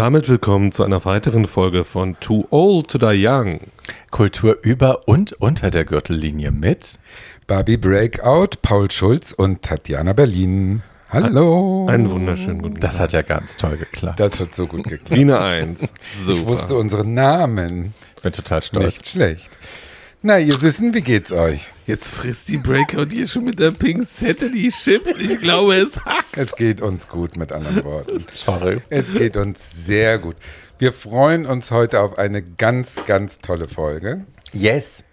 Damit willkommen zu einer weiteren Folge von Too Old to Die Young. Kultur über und unter der Gürtellinie mit Barbie Breakout, Paul Schulz und Tatjana Berlin. Hallo. Einen wunderschönen guten Tag. Das hat ja ganz toll geklappt. Das hat so gut geklappt. Wiener 1. Super. Ich wusste unseren Namen. Ich bin total stolz. Nicht schlecht. Na, ihr Süßen, wie geht's euch? Jetzt frisst die Breakout hier schon mit der Pinzette die Chips. Ich glaube, es hackt. Es geht uns gut, mit anderen Worten. Sorry. Es geht uns sehr gut. Wir freuen uns heute auf eine ganz, ganz tolle Folge, Yes.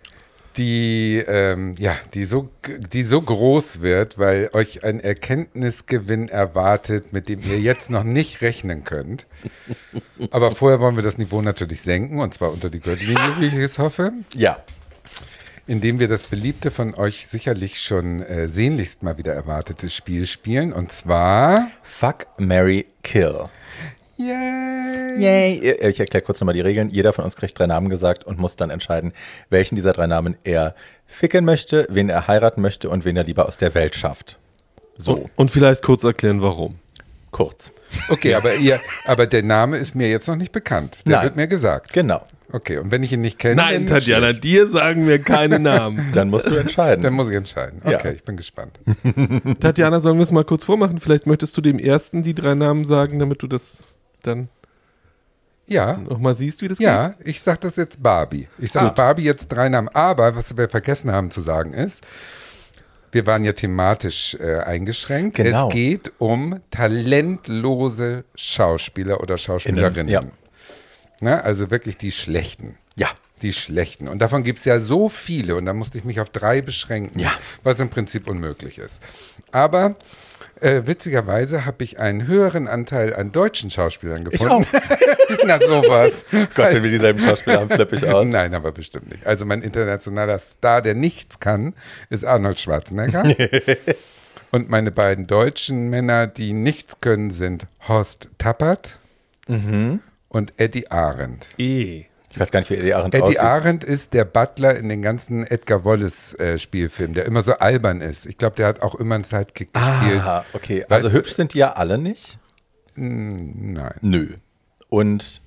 die, ähm, ja, die, so, die so groß wird, weil euch ein Erkenntnisgewinn erwartet, mit dem ihr jetzt noch nicht rechnen könnt. Aber vorher wollen wir das Niveau natürlich senken, und zwar unter die Gürtellinie, wie ich es hoffe. Ja. Indem wir das beliebte von euch sicherlich schon äh, sehnlichst mal wieder erwartete Spiel spielen. Und zwar. Fuck, Mary Kill. Yay! Yay. Ich erkläre kurz nochmal die Regeln. Jeder von uns kriegt drei Namen gesagt und muss dann entscheiden, welchen dieser drei Namen er ficken möchte, wen er heiraten möchte und wen er lieber aus der Welt schafft. So, Und, und vielleicht kurz erklären, warum. kurz. Okay, aber ihr, aber der Name ist mir jetzt noch nicht bekannt. Der Nein. wird mir gesagt. Genau. Okay, und wenn ich ihn nicht kenne, Nein, Tatjana, dir sagen wir keine Namen. Dann musst du entscheiden. dann muss ich entscheiden. Okay, Ja. ich bin gespannt. Tatjana, sollen wir es mal kurz vormachen? Vielleicht möchtest du dem ersten die drei Namen sagen, damit du das dann Ja, nochmal siehst, wie das ja, ich sag das jetzt Barbie. Ich sage. Barbie jetzt drei Namen. Aber was wir vergessen haben zu sagen ist, wir waren ja thematisch äh, eingeschränkt. Genau. Es geht um talentlose Schauspieler oder Schauspielerinnen. ja. Na, also wirklich die Schlechten. ja. Die Schlechten. Und davon gibt es ja so viele. Und da musste ich mich auf drei beschränken, Ja. was im Prinzip unmöglich ist. Aber äh, witzigerweise habe ich einen höheren Anteil an deutschen Schauspielern Ich gefunden. auch. Na sowas. Gott, wenn wir dieselben Schauspieler haben, flippe ich aus. Nein, aber bestimmt nicht. Also mein internationaler Star, der nichts kann, ist Arnold Schwarzenegger. Und meine beiden deutschen Männer, die nichts können, sind Horst Tappert Mhm. Und Eddie Arendt. E. Ich weiß gar nicht, wie Eddie Arendt Eddie aussieht. Arendt ist der Butler in den ganzen Edgar Wallace äh, Spielfilmen, der immer so albern ist. Ich glaube, der hat auch immer einen Sidekick gespielt. Ah, okay. Weißt Also du- hübsch sind die ja alle nicht? Nein. Nö. Und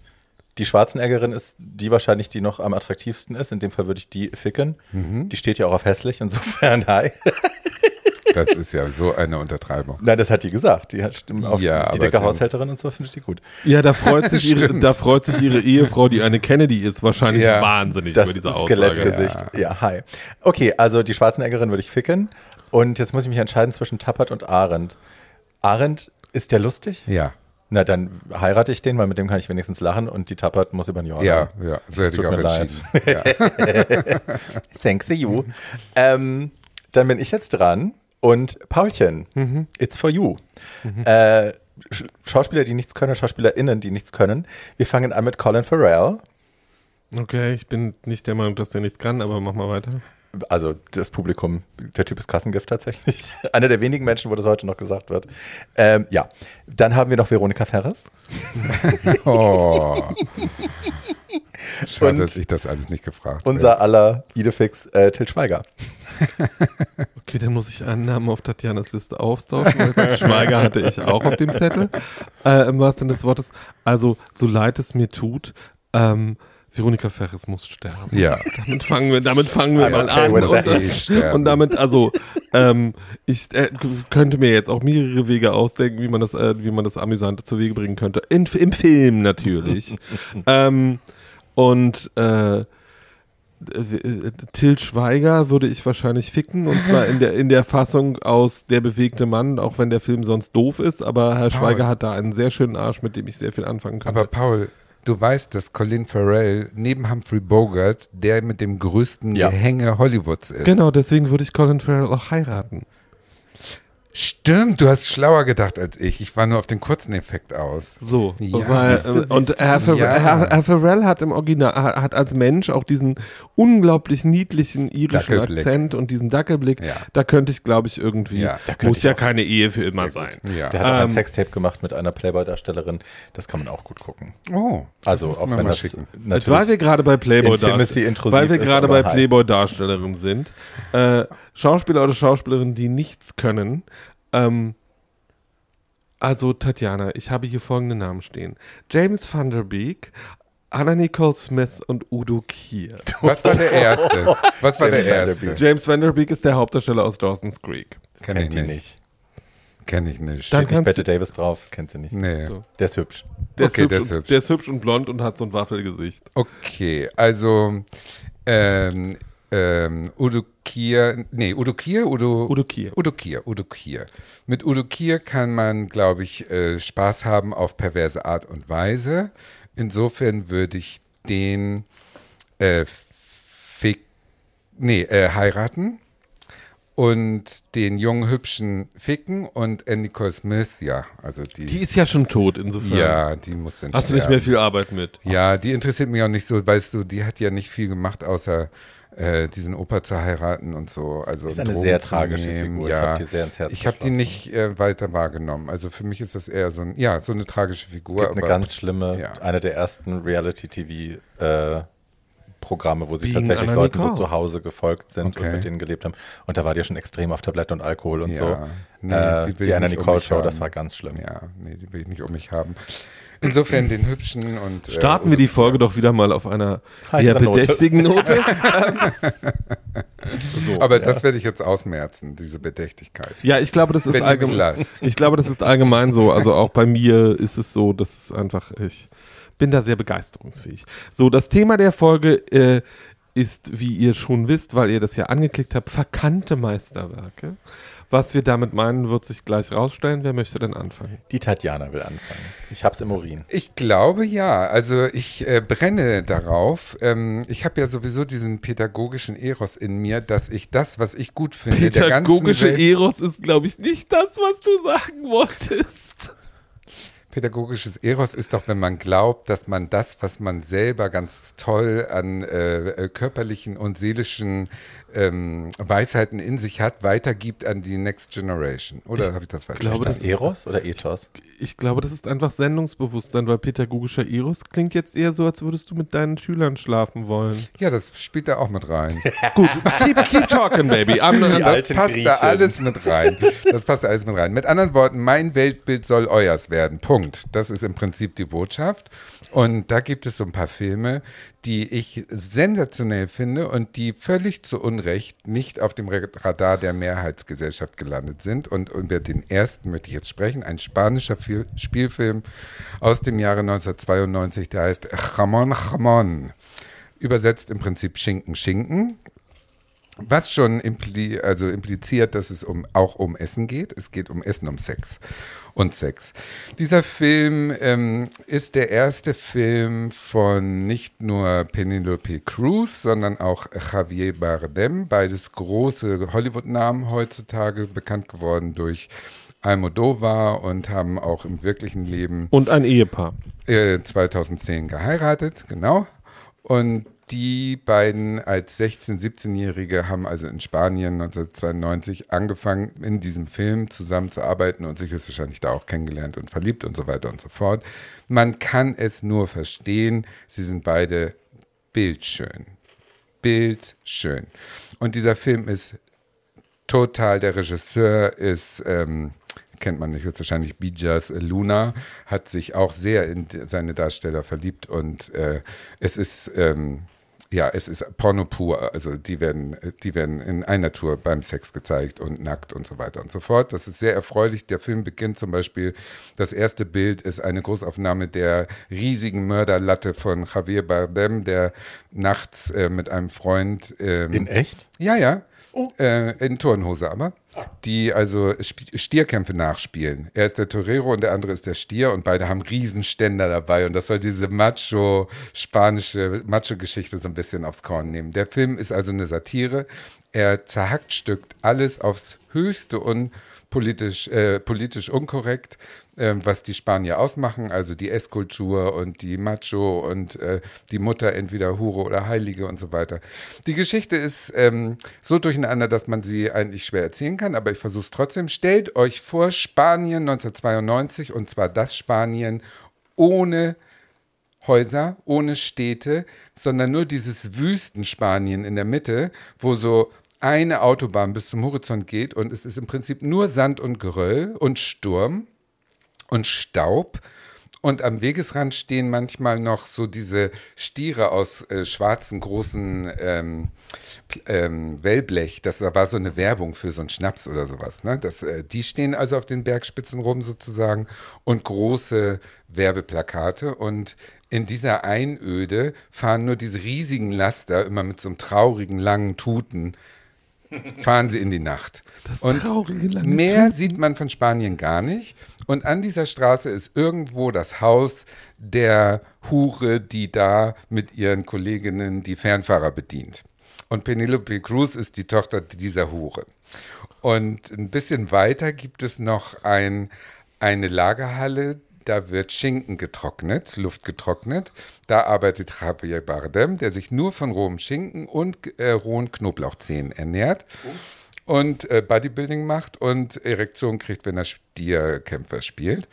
die Schwarzeneggerin ist die wahrscheinlich, die noch am attraktivsten ist. In dem Fall würde ich die ficken. Mhm. Die steht ja auch auf hässlich, insofern hi. Das ist ja so eine Untertreibung. Nein, das hat die gesagt. Die hat stimmt auf Ja, die dicke Haushälterin und so finde ich die gut. Ja, da freut, sich ihre, da freut sich ihre Ehefrau, die eine Kennedy ist, wahrscheinlich Ja. wahnsinnig Das über diese Aussage. Skelettgesicht. Ja. hi. Okay, also die Schwarzeneggerin würde ich ficken. Und jetzt muss ich mich entscheiden zwischen Tappert und Arendt. Arendt, ist der lustig? Ja, Na, dann heirate ich den, weil mit dem kann ich wenigstens lachen und die Tappert muss über den Jordan. ja, ja. So hätte ich tut auch mir leid. entschieden. Ja. Thanks to you. ähm, dann bin ich jetzt dran und Paulchen, Mhm. it's for you. Äh, Sch- Schauspieler, die nichts können, SchauspielerInnen, die nichts können. Wir fangen an mit Colin Farrell. Okay, ich bin nicht der Meinung, dass der nichts kann, aber mach mal weiter. Also das Publikum, der Typ ist Kassengift tatsächlich. Einer der wenigen Menschen, wo das heute noch gesagt wird. Ähm, ja, dann haben wir noch Veronika Ferres. Oh. Schade, dass ich das alles nicht gefragt habe. Unser aller Idefix äh, Till Schweiger. Okay, dann muss ich einen Namen auf Tatjanas Liste austauschen. weil Schweiger hatte ich auch auf dem Zettel. Äh, Im wahrsten Sinne des Wortes. Also, so leid es mir tut, ähm, Veronika Ferres muss sterben. Ja. Damit fangen wir, damit fangen wir mal okay an. Und, das, und damit, also, ähm, ich äh, könnte mir jetzt auch mehrere Wege ausdenken, wie man das, äh, wie man das amüsante zu Wege bringen könnte. In, Im Film natürlich. ähm, und äh, Till Schweiger würde ich wahrscheinlich ficken und zwar in der, in der Fassung aus Der bewegte Mann, auch wenn der Film sonst doof ist, aber Herr Schweiger hat da einen sehr schönen Arsch, mit dem ich sehr viel anfangen kann. Aber Paul, du weißt, dass Colin Farrell neben Humphrey Bogart der mit dem größten Ja. Gehänge Hollywoods ist. genau, deswegen würde ich Colin Farrell auch heiraten. Stimmt, du hast schlauer gedacht als ich. Ich war nur auf den kurzen Effekt aus. So, Ja, weil, siehst du, äh, und siehst du, Herr, Farrell, ja. Herr, Herr Farrell hat im Original, hat als Mensch auch diesen unglaublich niedlichen irischen. Akzent und diesen Dackelblick. Ja. Da könnte ich, glaube ich, irgendwie, Ja, da könnte muss ich ja keine Ehe für immer sein. Der hat auch ein Ähm, Sextape gemacht mit einer Playboy-Darstellerin. Das kann man auch gut gucken. Oh, Also auch wenn das schicken. Weil wir gerade bei Playboy aber bei hi. Playboy Darstellerin sind, äh, Schauspieler oder Schauspielerinnen, die nichts können, ähm, Also Tatjana, ich habe hier folgende Namen stehen. James van der Beek, Anna Nicole Smith und Udo Kier. Was war der erste? Was war James der Van der erste? Beek. James van der Beek ist der Hauptdarsteller aus Dawson's Creek. Kenn ich nicht. nicht. Kenn ich nicht. Dann Steht nicht kannst Bette Davis drauf, das kennt sie nicht. nee. So. Der ist hübsch. Der, Okay, ist der hübsch ist und, hübsch. der ist hübsch und blond und hat so ein Waffelgesicht. Okay, also ähm, ähm, Udo Kier, nee, Udo Kier, Udo, Udo Kier. Udo Kier, Udo Kier. Mit Udo Kier kann man, glaube ich, äh, Spaß haben auf perverse Art und Weise. Insofern würde ich den äh, fick, nee, äh, heiraten und den jungen Hübschen ficken und Nicole Smith, ja, also die, Die ist ja schon tot, insofern. ja, die muss dann Hast du nicht mehr viel Arbeit mit. Ja, die interessiert mich auch nicht so, weißt du, die hat ja nicht viel gemacht, außer äh, diesen Opa zu heiraten und so. Also Ist eine Drogen sehr tragische nehmen, Figur. Ich Ja. hab die sehr ins Herz Ich habe die nicht äh, weiter wahrgenommen. Also für mich ist das eher so ein, ja, so eine tragische Figur. Es gibt eine aber- ganz schlimme, ja. eine der ersten Reality-TV Programme, wo sie Being tatsächlich Leuten so zu Hause gefolgt sind Okay. und mit denen gelebt haben. Und da war die ja schon extrem auf Tablette und Alkohol und Ja, so. nee, äh, die Anna nicht um Nicole mich Show, haben. das war ganz schlimm. Ja, nee, die will ich nicht um mich haben. Insofern den hübschen und. äh, Starten wir die Folge doch wieder mal auf einer eher Heitere Note. bedächtigen Note. so. Aber das werde ich jetzt ausmerzen, diese Bedächtigkeit. Ja, ich glaube, das ist allgemein. Ich glaube, das ist allgemein so. Also auch bei mir ist es so, dass es einfach, ich bin da sehr begeisterungsfähig. So, das Thema der Folge äh, ist, wie ihr schon wisst, weil ihr das ja angeklickt habt, verkannte Meisterwerke. Was wir damit meinen, wird sich gleich rausstellen. Wer möchte denn anfangen? Die Tatjana will anfangen. Ich hab's im Urin. Ich glaube ja. Also ich äh, brenne darauf. Ähm, ich habe ja sowieso diesen pädagogischen Eros in mir, dass ich das, was ich gut finde, der ganzen Pädagogische Welt, Eros ist, glaube ich, nicht das, was du sagen wolltest. Pädagogisches Eros ist doch, wenn man glaubt, dass man das, was man selber ganz toll an äh, äh, körperlichen und seelischen ähm, Weisheiten in sich hat, weitergibt an die Next Generation. Oder habe ich das falsch glaube, Ist verstanden? das Eros oder Ethos? Ich glaube, das ist einfach Sendungsbewusstsein, weil pädagogischer Eros klingt jetzt eher so, als würdest du mit deinen Schülern schlafen wollen. Ja, das spielt da auch mit rein. Gut, keep, keep talking, baby. I'm, Die Das alten passt Griechen. da alles mit rein. Das passt da alles mit rein. Mit anderen Worten, mein Weltbild soll euers werden. Punkt. Das ist im Prinzip die Botschaft. Und da gibt es so ein paar Filme, die ich sensationell finde und die völlig zu Unrecht nicht auf dem Radar der Mehrheitsgesellschaft gelandet sind. Und über den ersten möchte ich jetzt sprechen. Ein spanischer Fil- Spielfilm aus dem Jahre 1992, der heißt Jamón Jamón. Übersetzt im Prinzip Schinken Schinken. Was schon impli also impliziert, dass es um, auch um Essen geht. Es geht um Essen, um Sex und Sex. Dieser Film ähm, ist der erste Film von nicht nur Penelope Cruz, sondern auch Javier Bardem. Beides große Hollywood-Namen heutzutage, bekannt geworden durch Almodovar und haben auch im wirklichen Leben Und ein Ehepaar. äh, 2010 geheiratet, genau. Und die beiden als 16-, 17-Jährige haben also in Spanien 1992 angefangen, in diesem Film zusammenzuarbeiten und sich höchstwahrscheinlich da auch kennengelernt und verliebt und so weiter und so fort. Man kann es nur verstehen, sie sind beide bildschön. Bildschön. Und dieser Film ist total, der Regisseur ist, ähm, kennt man nicht, höchstwahrscheinlich Bijas Luna, hat sich auch sehr in seine Darsteller verliebt und äh, es ist, ähm, ja, es ist Porno pur, also die werden, die werden in einer Tour beim Sex gezeigt und nackt und so weiter und so fort. Das ist sehr erfreulich. Der Film beginnt zum Beispiel, das erste Bild ist eine Großaufnahme der riesigen Mörderlatte von Javier Bardem, der nachts äh, mit einem Freund ähm, In echt? ja, ja. Äh, in Turnhose aber. Die also Stierkämpfe nachspielen. Er ist der Torero und der andere ist der Stier und beide haben Riesenständer dabei und das soll diese macho-spanische Macho-Geschichte so ein bisschen aufs Korn nehmen. Der Film ist also eine Satire. Er zerhackstückt alles aufs Höchste und politisch, äh, politisch unkorrekt, äh, was die Spanier ausmachen, also die Esskultur und die Macho und äh, die Mutter entweder Hure oder Heilige und so weiter. Die Geschichte ist ähm, so durcheinander, dass man sie eigentlich schwer erzählen kann, aber ich versuche es trotzdem. Stellt euch vor Spanien 1992 und zwar das Spanien ohne Häuser, ohne Städte, sondern nur dieses Wüstenspanien in der Mitte, wo so eine Autobahn bis zum Horizont geht und es ist im Prinzip nur Sand und Geröll und Sturm. und Staub. Und am Wegesrand stehen manchmal noch so diese Stiere aus äh, schwarzen großen ähm, ähm, Wellblech. Das war so eine Werbung für so einen Schnaps oder sowas. Ne? Das, äh, die stehen also auf den Bergspitzen rum sozusagen und große Werbeplakate. Und in dieser Einöde fahren nur diese riesigen Laster immer mit so einem traurigen langen Tuten fahren sie in die Nacht. Das und mehr Tuten. sieht man von Spanien gar nicht. Und an dieser Straße ist irgendwo das Haus der Hure, die da mit ihren Kolleginnen die Fernfahrer bedient. Und Penelope Cruz ist die Tochter dieser Hure. Und ein bisschen weiter gibt es noch ein, eine Lagerhalle, da wird Schinken getrocknet, Luft getrocknet. Da arbeitet Javier Bardem, der sich nur von rohem Schinken und äh, rohen Knoblauchzehen ernährt und äh, Bodybuilding macht und Erektion kriegt, wenn er Stierkämpfer spielt.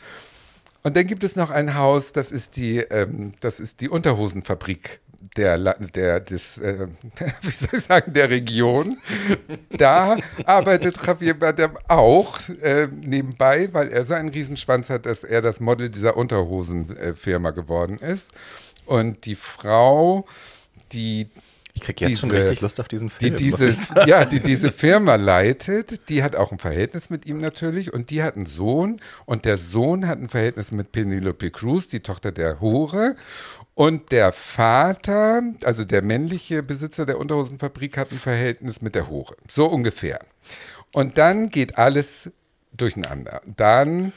Und dann gibt es noch ein Haus, das ist die, ähm, das ist die Unterhosenfabrik der, der des, äh, wie soll ich sagen, der Region. Da arbeitet Javier Bardem auch äh, nebenbei, weil er so einen Riesenschwanz hat, dass er das Model dieser Unterhosenfirma geworden ist. Und die Frau, die Ich krieg jetzt schon Diese- richtig Lust auf diesen die Film. muss diese, ich sagen. ja, die diese Firma leitet, die hat auch ein Verhältnis mit ihm natürlich und die hat einen Sohn und der Sohn hat ein Verhältnis mit Penelope Cruz, die Tochter der Hure und der Vater, also der männliche Besitzer der Unterhosenfabrik hat ein Verhältnis mit der Hure. So ungefähr. Und dann geht alles durcheinander. Dann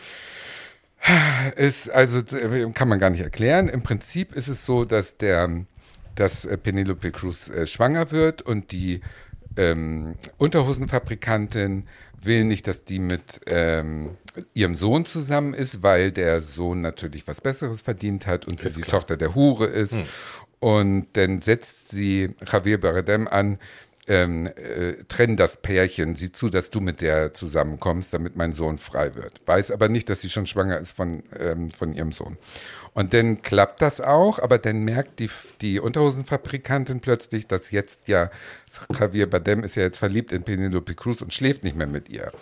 ist, also kann man gar nicht erklären. Im Prinzip ist es so, dass der, dass Penelope Cruz äh, schwanger wird und die ähm, Unterhosenfabrikantin will nicht, dass die mit ähm, ihrem Sohn zusammen ist, weil der Sohn natürlich was Besseres verdient hat und sie die Tochter der Hure ist. Und dann setzt sie Javier Bardem an, ähm, äh, trenn das Pärchen, sieh zu, dass du mit der zusammenkommst, damit mein Sohn frei wird. Weiß aber nicht, dass sie schon schwanger ist von, ähm, von ihrem Sohn. Und dann klappt das auch, aber dann merkt die, die Unterhosenfabrikantin plötzlich, dass jetzt ja Javier Bardem ist ja jetzt verliebt in Penelope Cruz und schläft nicht mehr mit ihr.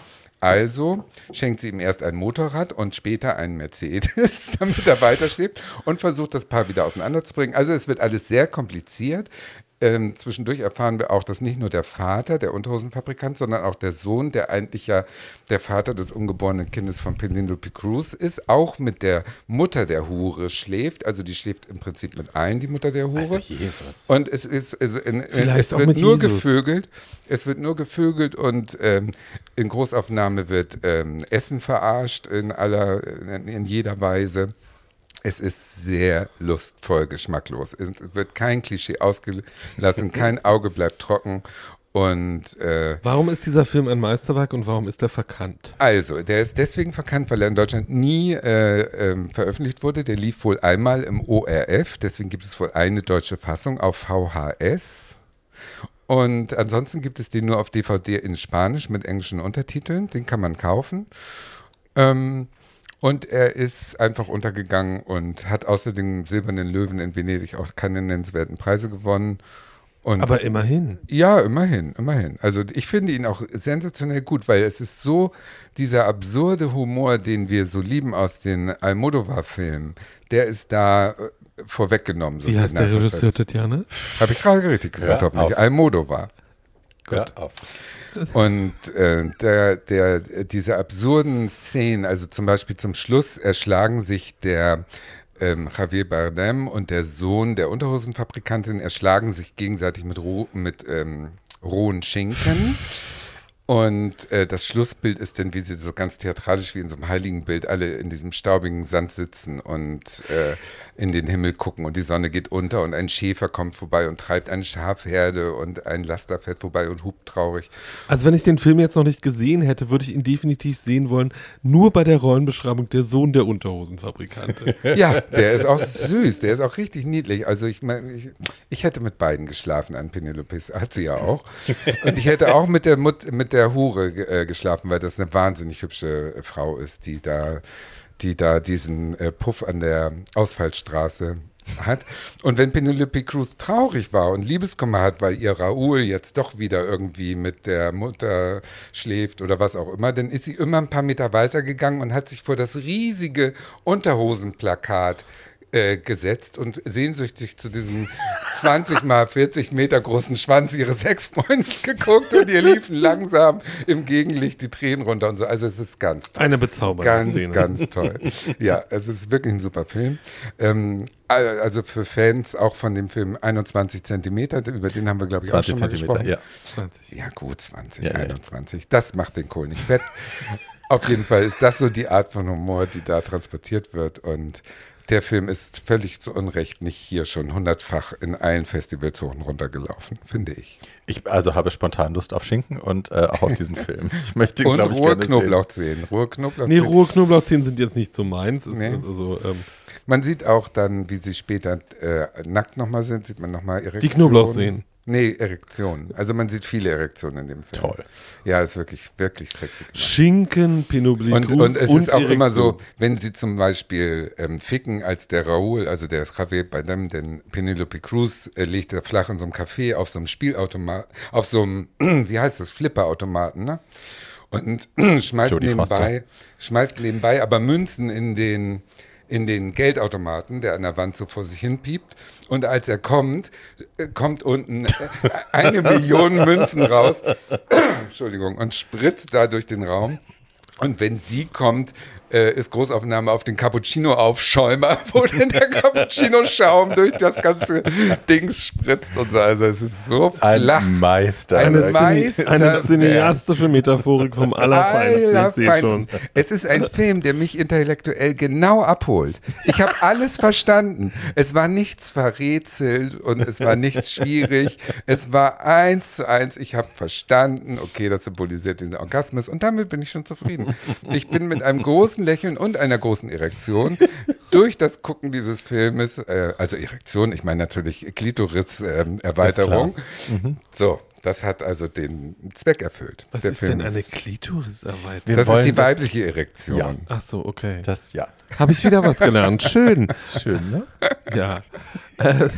Also schenkt sie ihm erst ein Motorrad und später einen Mercedes, damit er weiterschläft und versucht, das Paar wieder auseinanderzubringen. Also es wird alles sehr kompliziert. Ähm, zwischendurch erfahren wir auch, dass nicht nur der Vater, der Unterhosenfabrikant, sondern auch der Sohn, der eigentlich ja der Vater des ungeborenen Kindes von Penelope Cruz ist, auch mit der Mutter der Hure schläft. Also die schläft im Prinzip mit allen, die Mutter der Hure. Also Jesus. Und es ist, also in, Vielleicht es wird nur Jesus. gevögelt. Es wird nur gevögelt und ähm, in Großaufnahme wird ähm, Essen verarscht in aller, in, in jeder Weise. Es ist sehr lustvoll, geschmacklos. Es wird kein Klischee ausgelassen, kein Auge bleibt trocken. Und äh, Warum ist dieser Film ein Meisterwerk und warum ist er verkannt? also, der ist deswegen verkannt, weil er in Deutschland nie äh, ähm, veröffentlicht wurde. Der lief wohl einmal im ORF, deswegen gibt es wohl eine deutsche Fassung auf VHS. Und ansonsten gibt es den nur auf DVD in Spanisch mit englischen Untertiteln. Den kann man kaufen. Ähm, und er ist einfach untergegangen und hat außer dem Silbernen Löwen in Venedig auch keine nennenswerten Preise gewonnen. Und Aber immerhin. ja, immerhin, immerhin. Also ich finde ihn auch sensationell gut, weil es ist so dieser absurde Humor, den wir so lieben aus den Almodovar-Filmen, der ist da äh, vorweggenommen. Wie heißt der Regisseur, Tatjana? Habe ich gerade richtig gesagt, Ja, hoffentlich. auf. Almodovar. Ja, auf. Und äh, der, der, diese absurden Szenen, also zum Beispiel zum Schluss erschlagen sich der ähm, Javier Bardem und der Sohn der Unterhosenfabrikantin erschlagen sich gegenseitig mit, roh, mit ähm, rohen Schinken. Und äh, das Schlussbild ist dann, wie sie so ganz theatralisch wie in so einem Heiligenbild alle in diesem staubigen Sand sitzen und äh, in den Himmel gucken und die Sonne geht unter und ein Schäfer kommt vorbei und treibt eine Schafherde und ein Laster fährt vorbei und hupt traurig. Also wenn ich den Film jetzt noch nicht gesehen hätte, würde ich ihn definitiv sehen wollen, nur bei der Rollenbeschreibung der Sohn der Unterhosenfabrikante. Ja, der ist auch süß, der ist auch richtig niedlich. Also ich meine, ich, ich hätte mit beiden geschlafen an Penelopes, hat sie ja auch. Und ich hätte auch mit der Mut, mit der Hure ge- äh, geschlafen, weil das eine wahnsinnig hübsche äh, Frau ist, die da, die da diesen äh, Puff an der Ausfallstraße hat. Und wenn Penelope Cruz traurig war und Liebeskummer hat, weil ihr Raoul jetzt doch wieder irgendwie mit der Mutter schläft oder was auch immer, dann ist sie immer ein paar Meter weiter gegangen und hat sich vor das riesige Unterhosenplakat äh, gesetzt und sehnsüchtig zu diesem 20 mal 40 Meter großen Schwanz ihres Ex-Freundes geguckt und ihr liefen langsam im Gegenlicht die Tränen runter und so. Also es ist ganz toll. Eine bezaubernde Ganz, Szene. ganz toll. Ja, es ist wirklich ein super Film. Ähm, also für Fans auch von dem Film 21 Zentimeter, über den haben wir, glaube ich, auch 20 schon mal Zentimeter, gesprochen. ja. 20. Ja, gut, 20, Ja, ja. 21. Das macht den Kohl nicht fett. Auf jeden Fall ist das so die Art von Humor, die da transportiert wird. Und der Film ist völlig zu Unrecht nicht hier schon hundertfach in allen Festivals hoch und runter gelaufen, finde ich. Ich also habe spontan Lust auf Schinken und äh, auch auf diesen Film. Ich möchte ihn, Und glaube ich, rohe gerne sehen. Knoblauchzehen. Rohe Knoblauchzehen. Nee, rohe Knoblauchzehen sind jetzt nicht so meins. Ist, Nee. also, ähm, Man sieht auch dann, wie sie später äh, nackt nochmal sind, sieht man nochmal Erektionen. Die Knoblauchseen. Nee, Erektionen. Also man sieht viele Erektionen in dem Film. Toll. Ja, ist wirklich, wirklich sexy gemacht. Schinken, Pinot Und, Gris und es ist auch Erektion. immer so, wenn sie zum Beispiel ähm, ficken, als der Raoul, also der Javier Bardem, den Penelope Cruz, äh, legt er flach in so einem Café auf so einem Spielautomat, auf so einem, wie heißt das, Flipperautomaten, ne? Und schmeißt Jodie nebenbei, schmeißt nebenbei aber Münzen in den, in den Geldautomaten, der an der Wand so vor sich hin piept. Und als er kommt, äh, kommt unten äh, eine Million Münzen raus. Entschuldigung, und spritzt da durch den Raum. Und wenn sie kommt, äh, ist Großaufnahme auf den Cappuccino-Aufschäumer, wo dann der Cappuccino-Schaum durch das ganze Dings spritzt und so. Also es ist so Ein flach. Meister. Eine Das- Meister- Eine cineastische Metaphorik vom Allerfeinsten. Ich sehe schon. Allerfeinsten. Es ist ein Film, der mich intellektuell genau abholt. Ich habe alles verstanden. Es war nichts verrätselt und es war nichts schwierig. Es war eins zu eins. Ich habe verstanden, okay, das symbolisiert den Orgasmus und damit bin ich schon zufrieden. Ich bin mit einem großen Lächeln und einer großen Erektion durch das Gucken dieses Filmes, äh, also Erektion, ich meine natürlich Klitoris-Erweiterung. So, das hat also den Zweck erfüllt. Was Der ist Film denn eine Klitoriserweiterung? Das ist die das- weibliche Erektion. Ja. Ach so, okay. Das, ja. Habe ich wieder was gelernt. Schön. Das ist schön, ne? Ja. Äh,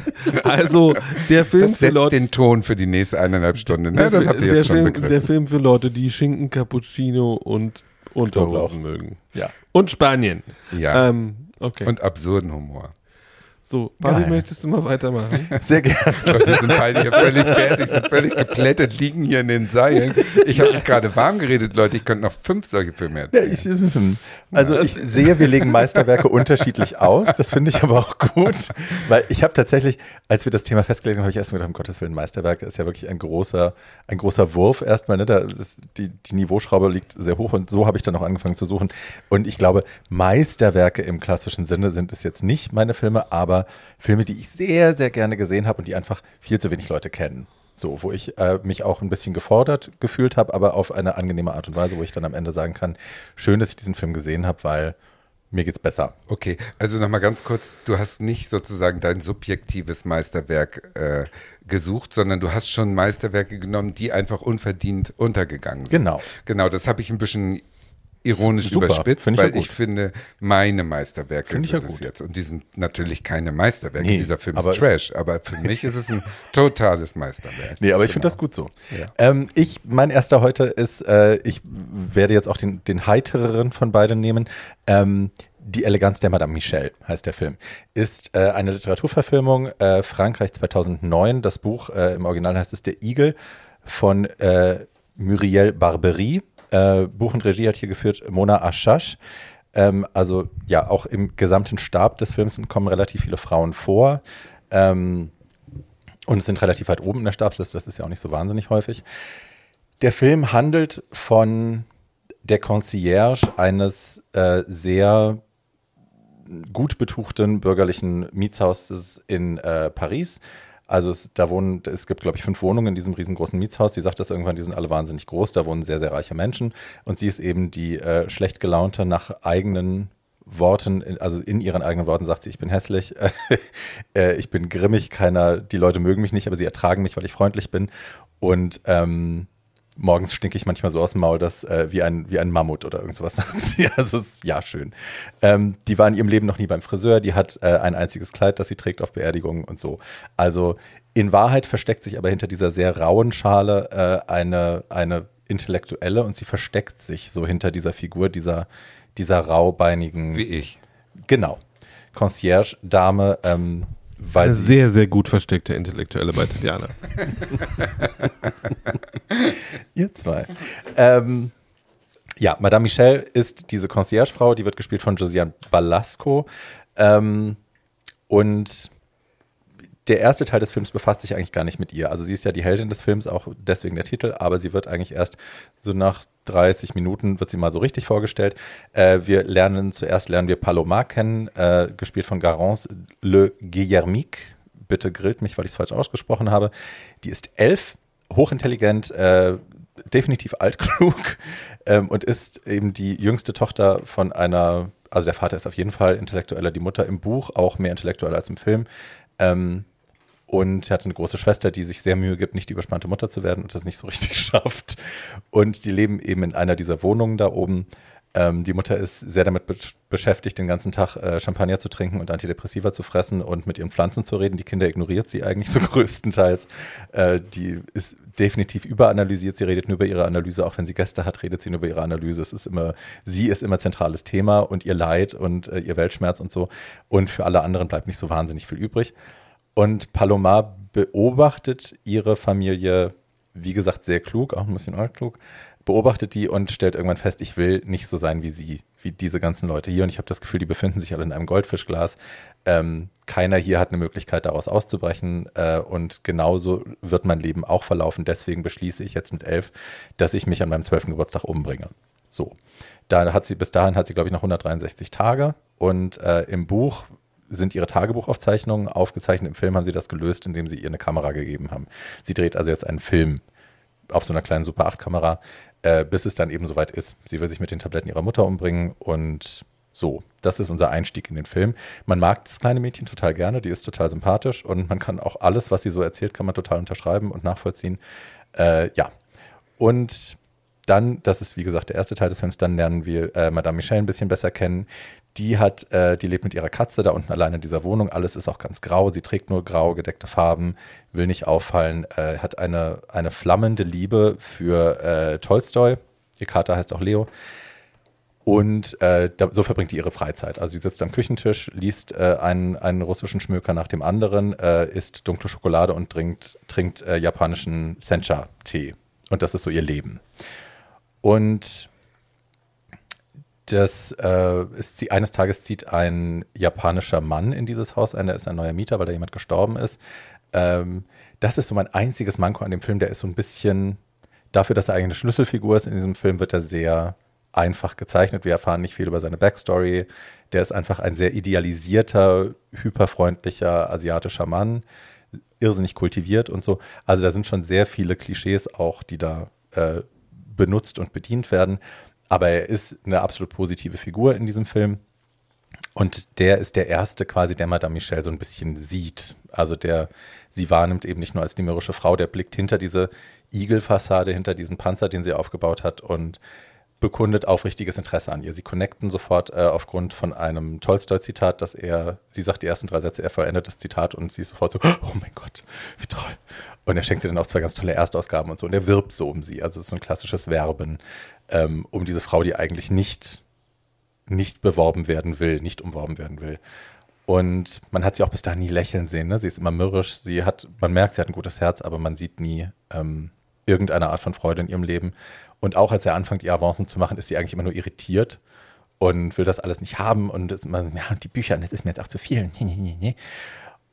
Also, der Film Das für setzt Leute. den Ton für die nächste eineinhalb Stunden. Der, Ne? Das habt ihr der, jetzt schon Film, der begriffen. Film für Leute, die Schinken, Cappuccino und. Unterhosen mögen. Ja. Und Spanien. Ja. Ähm, okay. Und absurden Humor. So, Geil. möchtest du mal weitermachen? Sehr gerne. Leute sind beide hier völlig fertig, sind völlig geplättet, liegen hier in den Seilen. Ich habe mich gerade warm geredet, Leute. Ich könnte noch fünf solche Filme Ja, erzählen. ich, also ich sehe, wir legen Meisterwerke unterschiedlich aus. Das finde ich aber auch gut, weil ich habe tatsächlich, als wir das Thema festgelegt haben, habe ich erstmal gedacht, um Gottes Willen, Meisterwerke ist ja wirklich ein großer, ein großer Wurf erstmal. Ne? Da ist die, die Niveauschraube liegt sehr hoch und so habe ich dann auch angefangen zu suchen. Und ich glaube, Meisterwerke im klassischen Sinne sind es jetzt nicht meine Filme, aber Filme, die ich sehr, sehr gerne gesehen habe und die einfach viel zu wenig Leute kennen. So, wo ich äh, mich auch ein bisschen gefordert gefühlt habe, aber auf eine angenehme Art und Weise, wo ich dann am Ende sagen kann, schön, dass ich diesen Film gesehen habe, weil mir geht's besser. Okay, also nochmal ganz kurz, du hast nicht sozusagen dein subjektives Meisterwerk äh, gesucht, sondern du hast schon Meisterwerke genommen, die einfach unverdient untergegangen sind. Genau. Genau, das habe ich ein bisschen ironisch Super, überspitzt, ich ja weil ich gut. finde, meine Meisterwerke Finde ich ja sind es gut. jetzt. Und die sind natürlich keine Meisterwerke. Nee, Dieser Film aber ist Trash, aber für mich ist es ein totales Meisterwerk. Nee, aber ich finde das gut so. Ähm, ich, mein erster heute ist, äh, ich werde jetzt auch den, den heitereren von beiden nehmen. Ähm, die Eleganz der Madame Michel heißt der Film. Ist äh, eine Literaturverfilmung, äh, Frankreich 2009. Das Buch äh, im Original heißt es Der Igel von äh, Muriel Barbery. Äh, Buch und Regie hat hier geführt Mona Achache. Ähm, also ja, auch im gesamten Stab des Films kommen relativ viele Frauen vor. Ähm, und sind relativ weit oben in der Stabsliste, das ist ja auch nicht so wahnsinnig häufig. Der Film handelt von der Concierge eines äh, sehr gut betuchten bürgerlichen Mietshauses in äh, Paris. Also es, da wohnen, es gibt, glaube ich, fünf Wohnungen in diesem riesengroßen Mietshaus. Die sagt das irgendwann, die sind alle wahnsinnig groß, da wohnen sehr, sehr reiche Menschen. Und sie ist eben die äh, schlecht gelaunte nach eigenen Worten, also in ihren eigenen Worten sagt sie, ich bin hässlich, äh, ich bin grimmig, keiner, die Leute mögen mich nicht, aber sie ertragen mich, weil ich freundlich bin. Und ähm, morgens stinke ich manchmal so aus dem Maul, dass äh, wie, ein, wie ein Mammut oder irgendwas sie. Also ist, ja, schön. Ähm, die war in ihrem Leben noch nie beim Friseur, die hat äh, ein einziges Kleid, das sie trägt auf Beerdigungen und so. Also in Wahrheit versteckt sich aber hinter dieser sehr rauen Schale äh, eine, eine intellektuelle und sie versteckt sich so hinter dieser Figur, dieser, dieser raubeinigen. Wie ich. Genau. Concierge-Dame, ähm, weil Eine sehr, sehr gut versteckte Intellektuelle bei Tatjana. Ihr zwei. Ähm, ja, Madame Michelle ist diese Concierge-Frau, die wird gespielt von Josiane Balasco. Ähm, und der erste Teil des Films befasst sich eigentlich gar nicht mit ihr. Also sie ist ja die Heldin des Films, auch deswegen der Titel, aber sie wird eigentlich erst so nach 30 Minuten wird sie mal so richtig vorgestellt. Äh, wir lernen, zuerst lernen wir Palomar kennen, äh, gespielt von Garance Le Guillermic. Bitte grillt mich, weil ich es falsch ausgesprochen habe. Die ist elf, hochintelligent, äh, definitiv altklug ähm, und ist eben die jüngste Tochter von einer, also der Vater ist auf jeden Fall intellektueller, die Mutter im Buch auch mehr intellektuell als im Film. Ähm, und hat eine große Schwester, die sich sehr Mühe gibt, nicht die überspannte Mutter zu werden und das nicht so richtig schafft. Und die leben eben in einer dieser Wohnungen da oben. Ähm, die Mutter ist sehr damit be beschäftigt, den ganzen Tag äh, Champagner zu trinken und Antidepressiva zu fressen und mit ihren Pflanzen zu reden. Die Kinder ignoriert sie eigentlich so größtenteils. Äh, die ist definitiv überanalysiert. Sie redet nur über ihre Analyse. Auch wenn sie Gäste hat, redet sie nur über ihre Analyse. Es ist immer, sie ist immer zentrales Thema und ihr Leid und äh, ihr Weltschmerz und so. Und für alle anderen bleibt nicht so wahnsinnig viel übrig. Und Palomar beobachtet ihre Familie, wie gesagt, sehr klug, auch ein bisschen altklug, beobachtet die und stellt irgendwann fest, ich will nicht so sein wie sie, wie diese ganzen Leute hier. Und ich habe das Gefühl, die befinden sich alle in einem Goldfischglas. Ähm, keiner hier hat eine Möglichkeit, daraus auszubrechen. Äh, und genauso wird mein Leben auch verlaufen. Deswegen beschließe ich jetzt mit elf, dass ich mich an meinem zwölften Geburtstag umbringe. So. Da hat sie, bis dahin hat sie, glaube ich, noch 163 Tage. Und äh, im Buch sind ihre Tagebuchaufzeichnungen aufgezeichnet. Im Film haben sie das gelöst, indem sie ihr eine Kamera gegeben haben. Sie dreht also jetzt einen Film auf so einer kleinen Super 8 Kamera, äh, bis es dann eben soweit ist. Sie will sich mit den Tabletten ihrer Mutter umbringen und so. Das ist unser Einstieg in den Film. Man mag das kleine Mädchen total gerne, die ist total sympathisch und man kann auch alles, was sie so erzählt, kann man total unterschreiben und nachvollziehen. Äh, ja. Und dann, das ist wie gesagt der erste Teil des Films, dann lernen wir äh, Madame Michelle ein bisschen besser kennen. Die hat, äh, die lebt mit ihrer Katze da unten alleine in dieser Wohnung. Alles ist auch ganz grau. Sie trägt nur grau gedeckte Farben, will nicht auffallen, äh, hat eine, eine flammende Liebe für äh, Tolstoi. Ihr Kater heißt auch Leo. Und äh, da, so verbringt die ihre Freizeit. Also sie sitzt am Küchentisch, liest äh, einen, einen russischen Schmöker nach dem anderen, äh, isst dunkle Schokolade und trinkt, trinkt äh, japanischen Sencha-Tee. Und das ist so ihr Leben. Und das äh, ist, eines Tages zieht ein japanischer Mann in dieses Haus ein, der ist ein neuer Mieter, weil da jemand gestorben ist. Ähm, das ist so mein einziges Manko an dem Film, der ist so ein bisschen, dafür, dass er eigentlich eine Schlüsselfigur ist in diesem Film, wird er sehr einfach gezeichnet. Wir erfahren nicht viel über seine Backstory. Der ist einfach ein sehr idealisierter, hyperfreundlicher asiatischer Mann, irrsinnig kultiviert und so. Also da sind schon sehr viele Klischees auch, die da äh, benutzt und bedient werden. Aber er ist eine absolut positive Figur in diesem Film. Und der ist der erste quasi, der Madame Michelle so ein bisschen sieht. Also der sie wahrnimmt eben nicht nur als die mürrische Frau, der blickt hinter diese Igelfassade, hinter diesen Panzer, den sie aufgebaut hat und bekundet aufrichtiges Interesse an ihr. Sie connecten sofort äh, aufgrund von einem Tolstoi-Zitat, dass er, sie sagt die ersten drei Sätze, er vollendet das Zitat und sie ist sofort so, oh mein Gott, wie toll. Und er schenkt ihr dann auch zwei ganz tolle Erstausgaben und so. Und er wirbt so um sie. Also es ist so ein klassisches Werben ähm, um diese Frau, die eigentlich nicht, nicht beworben werden will, nicht umworben werden will. Und man hat sie auch bis dahin nie lächeln sehen. Ne? Sie ist immer mürrisch. Sie hat, man merkt, sie hat ein gutes Herz, aber man sieht nie ähm, irgendeine Art von Freude in ihrem Leben. Und auch als er anfängt, ihr Avancen zu machen, ist sie eigentlich immer nur irritiert und will das alles nicht haben. Und ist ja, die Bücher, das ist mir jetzt auch zu viel.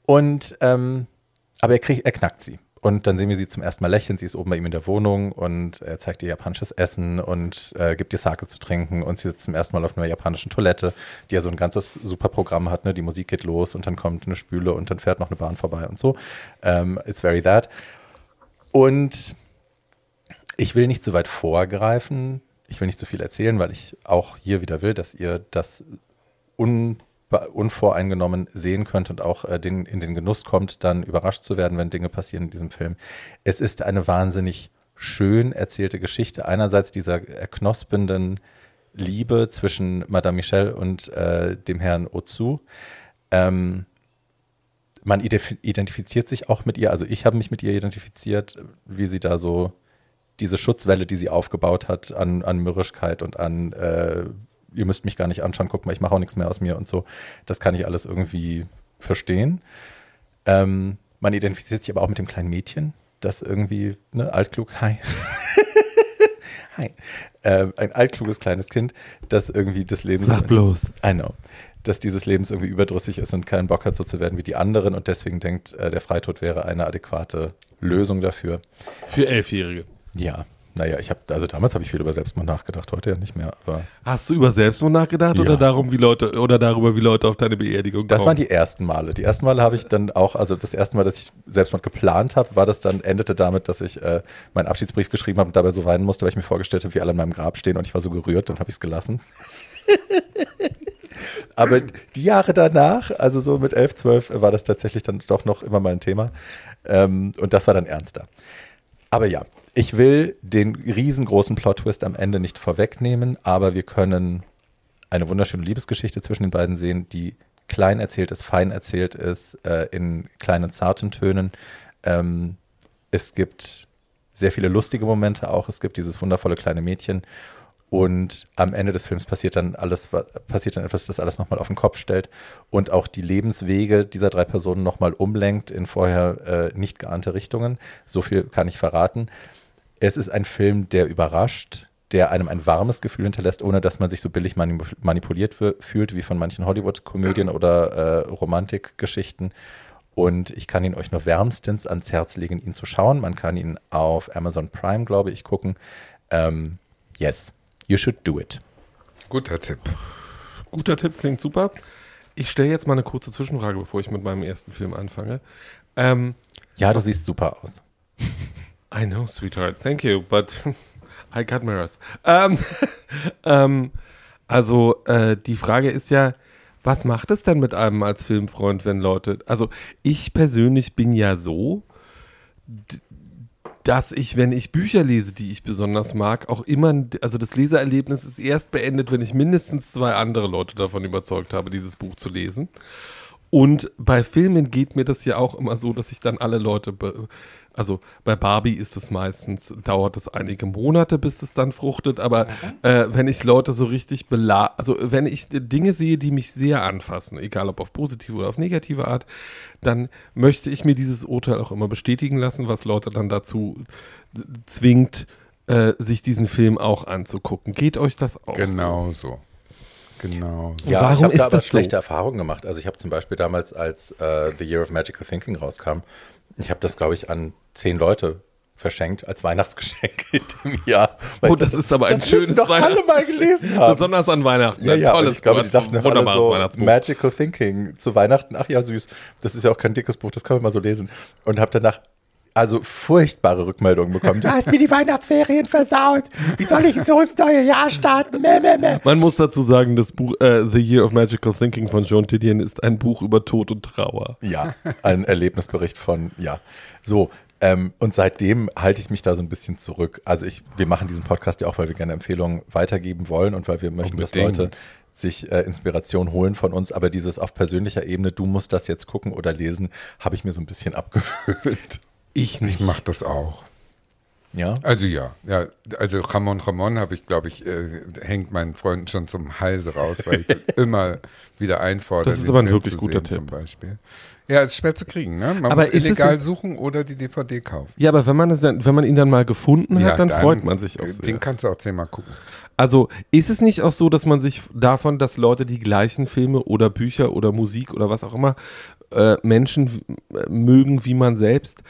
Und ähm, aber er, kriegt, er knackt sie. Und dann sehen wir sie zum ersten Mal lächeln. Sie ist oben bei ihm in der Wohnung und er zeigt ihr japanisches Essen und äh, gibt ihr Sake zu trinken. Und sie sitzt zum ersten Mal auf einer japanischen Toilette, die ja so ein ganzes super Programm hat. Ne? Die Musik geht los und dann kommt eine Spüle und dann fährt noch eine Bahn vorbei und so. Ähm, it's very that. Und ich will nicht zu weit vorgreifen. Ich will nicht zu viel erzählen, weil ich auch hier wieder will, dass ihr das un unvoreingenommen sehen könnt und auch äh, den, in den Genuss kommt, dann überrascht zu werden, wenn Dinge passieren in diesem Film. Es ist eine wahnsinnig schön erzählte Geschichte. Einerseits dieser erknospenden Liebe zwischen Madame Michel und äh, dem Herrn Ozu. Ähm, man identifiziert sich auch mit ihr, also ich habe mich mit ihr identifiziert, wie sie da so diese Schutzwelle, die sie aufgebaut hat an, an Mürrischkeit und an, äh, ihr müsst mich gar nicht anschauen, guck mal, ich mache auch nichts mehr aus mir und so, das kann ich alles irgendwie verstehen. Ähm, man identifiziert sich aber auch mit dem kleinen Mädchen, das irgendwie, ne, altklug, hi. hi. Äh, ein altkluges kleines Kind, das irgendwie das Leben. Sag bloß. I know dass dieses Lebens irgendwie überdrüssig ist und keinen Bock hat, so zu werden wie die anderen und deswegen denkt, äh, der Freitod wäre eine adäquate Lösung dafür. Für Elfjährige. Ja. Naja, ich habe, also damals habe ich viel über Selbstmord nachgedacht, heute ja nicht mehr. Aber Hast du über Selbstmord nachgedacht ja. oder darum, wie Leute oder darüber, wie Leute auf deine Beerdigung kommen? Das waren die ersten Male. Die ersten Male habe ich dann auch, also das erste Mal, dass ich Selbstmord geplant habe, war das dann, endete damit, dass ich äh, meinen Abschiedsbrief geschrieben habe und dabei so weinen musste, weil ich mir vorgestellt habe, wie alle an meinem Grab stehen und ich war so gerührt, dann habe ich es gelassen. Aber die Jahre danach, also so mit 11, 12, war das tatsächlich dann doch noch immer mal ein Thema. Ähm, und das war dann ernster. Aber ja, ich will den riesengroßen Plot-Twist am Ende nicht vorwegnehmen, aber wir können eine wunderschöne Liebesgeschichte zwischen den beiden sehen, die klein erzählt ist, fein erzählt ist, äh, in kleinen zarten Tönen. Ähm, es gibt sehr viele lustige Momente auch. Es gibt dieses wundervolle kleine Mädchen und am Ende des Films passiert dann alles, passiert dann etwas, das alles nochmal auf den Kopf stellt und auch die Lebenswege dieser drei Personen nochmal umlenkt in vorher äh, nicht geahnte Richtungen. So viel kann ich verraten. Es ist ein Film, der überrascht, der einem ein warmes Gefühl hinterlässt, ohne dass man sich so billig manipuliert fühlt wie von manchen Hollywood-Komödien oder äh, Romantikgeschichten. Und ich kann ihn euch nur wärmstens ans Herz legen, ihn zu schauen. Man kann ihn auf Amazon Prime, glaube ich, gucken. Ähm, yes, You should do it. Guter Tipp. Guter Tipp, klingt super. Ich stelle jetzt mal eine kurze Zwischenfrage, bevor ich mit meinem ersten Film anfange. Ähm, ja, du siehst super aus. I know, sweetheart. Thank you, but I got mirrors. Ähm, ähm, also, äh, die Frage ist ja, was macht es denn mit einem als Filmfreund, wenn Leute. Also, ich persönlich bin ja so, dass ich, wenn ich Bücher lese, die ich besonders mag, auch immer, also das Leseerlebnis ist erst beendet, wenn ich mindestens zwei andere Leute davon überzeugt habe, dieses Buch zu lesen. Und bei Filmen geht mir das ja auch immer so, dass ich dann alle Leute also bei Barbie ist es meistens, dauert es einige Monate, bis es dann fruchtet, aber mhm. äh, wenn ich Leute so richtig bela, also wenn ich Dinge sehe, die mich sehr anfassen, egal ob auf positive oder auf negative Art, dann möchte ich mir dieses Urteil auch immer bestätigen lassen, was Leute dann dazu zwingt, äh, sich diesen Film auch anzugucken. Geht euch das auch? Genau so. so. Genau. Ja, Warum ich habe da aber schlechte so? Erfahrungen gemacht. Also ich habe zum Beispiel damals, als uh, The Year of Magical Thinking rauskam, ich habe das, glaube ich, an zehn Leute verschenkt als Weihnachtsgeschenk in dem Jahr. oh, das, das, ist aber ein das schönes doch alle mal gelesen haben. Besonders an Weihnachten. Ja, ja, tolles ich glaube, die dachten alle so Magical Thinking zu Weihnachten. Ach ja, süß. Das ist ja auch kein dickes Buch, das können wir mal so lesen. Und habe danach also furchtbare Rückmeldungen bekommen. Du hast mir die Weihnachtsferien versaut. Wie soll ich so ins neue Jahr starten? Mäh, mäh, mäh. Man muss dazu sagen, das Buch äh, The Year of Magical Thinking von Joan Didion ist ein Buch über Tod und Trauer. Ja, ein Erlebnisbericht von, ja. So, ähm, und seitdem halte ich mich da so ein bisschen zurück. Also ich, wir machen diesen Podcast ja auch, weil wir gerne Empfehlungen weitergeben wollen und weil wir möchten, Unbedingt. dass Leute sich äh, Inspiration holen von uns. Aber dieses auf persönlicher Ebene, du musst das jetzt gucken oder lesen, habe ich mir so ein bisschen abgewöhnt. Ich nicht. Ich mache das auch. Ja? Also ja, ja. Also Ramon Ramon habe ich, glaube ich, äh, hängt meinen Freunden schon zum Halse raus, weil ich immer wieder einfordere. Das ist aber ein wirklich guter Tipp. Zum Beispiel. Ja, ist schwer zu kriegen, ne? Man aber muss illegal suchen oder die DVD kaufen. Ja, aber wenn man, es dann, wenn man ihn dann mal gefunden hat, ja, dann, dann, freut man sich auch sehr. Den kannst du auch zehnmal gucken. Also ist es nicht auch so, dass man sich davon, dass Leute die gleichen Filme oder Bücher oder Musik oder was auch immer äh, Menschen mögen wie man selbst,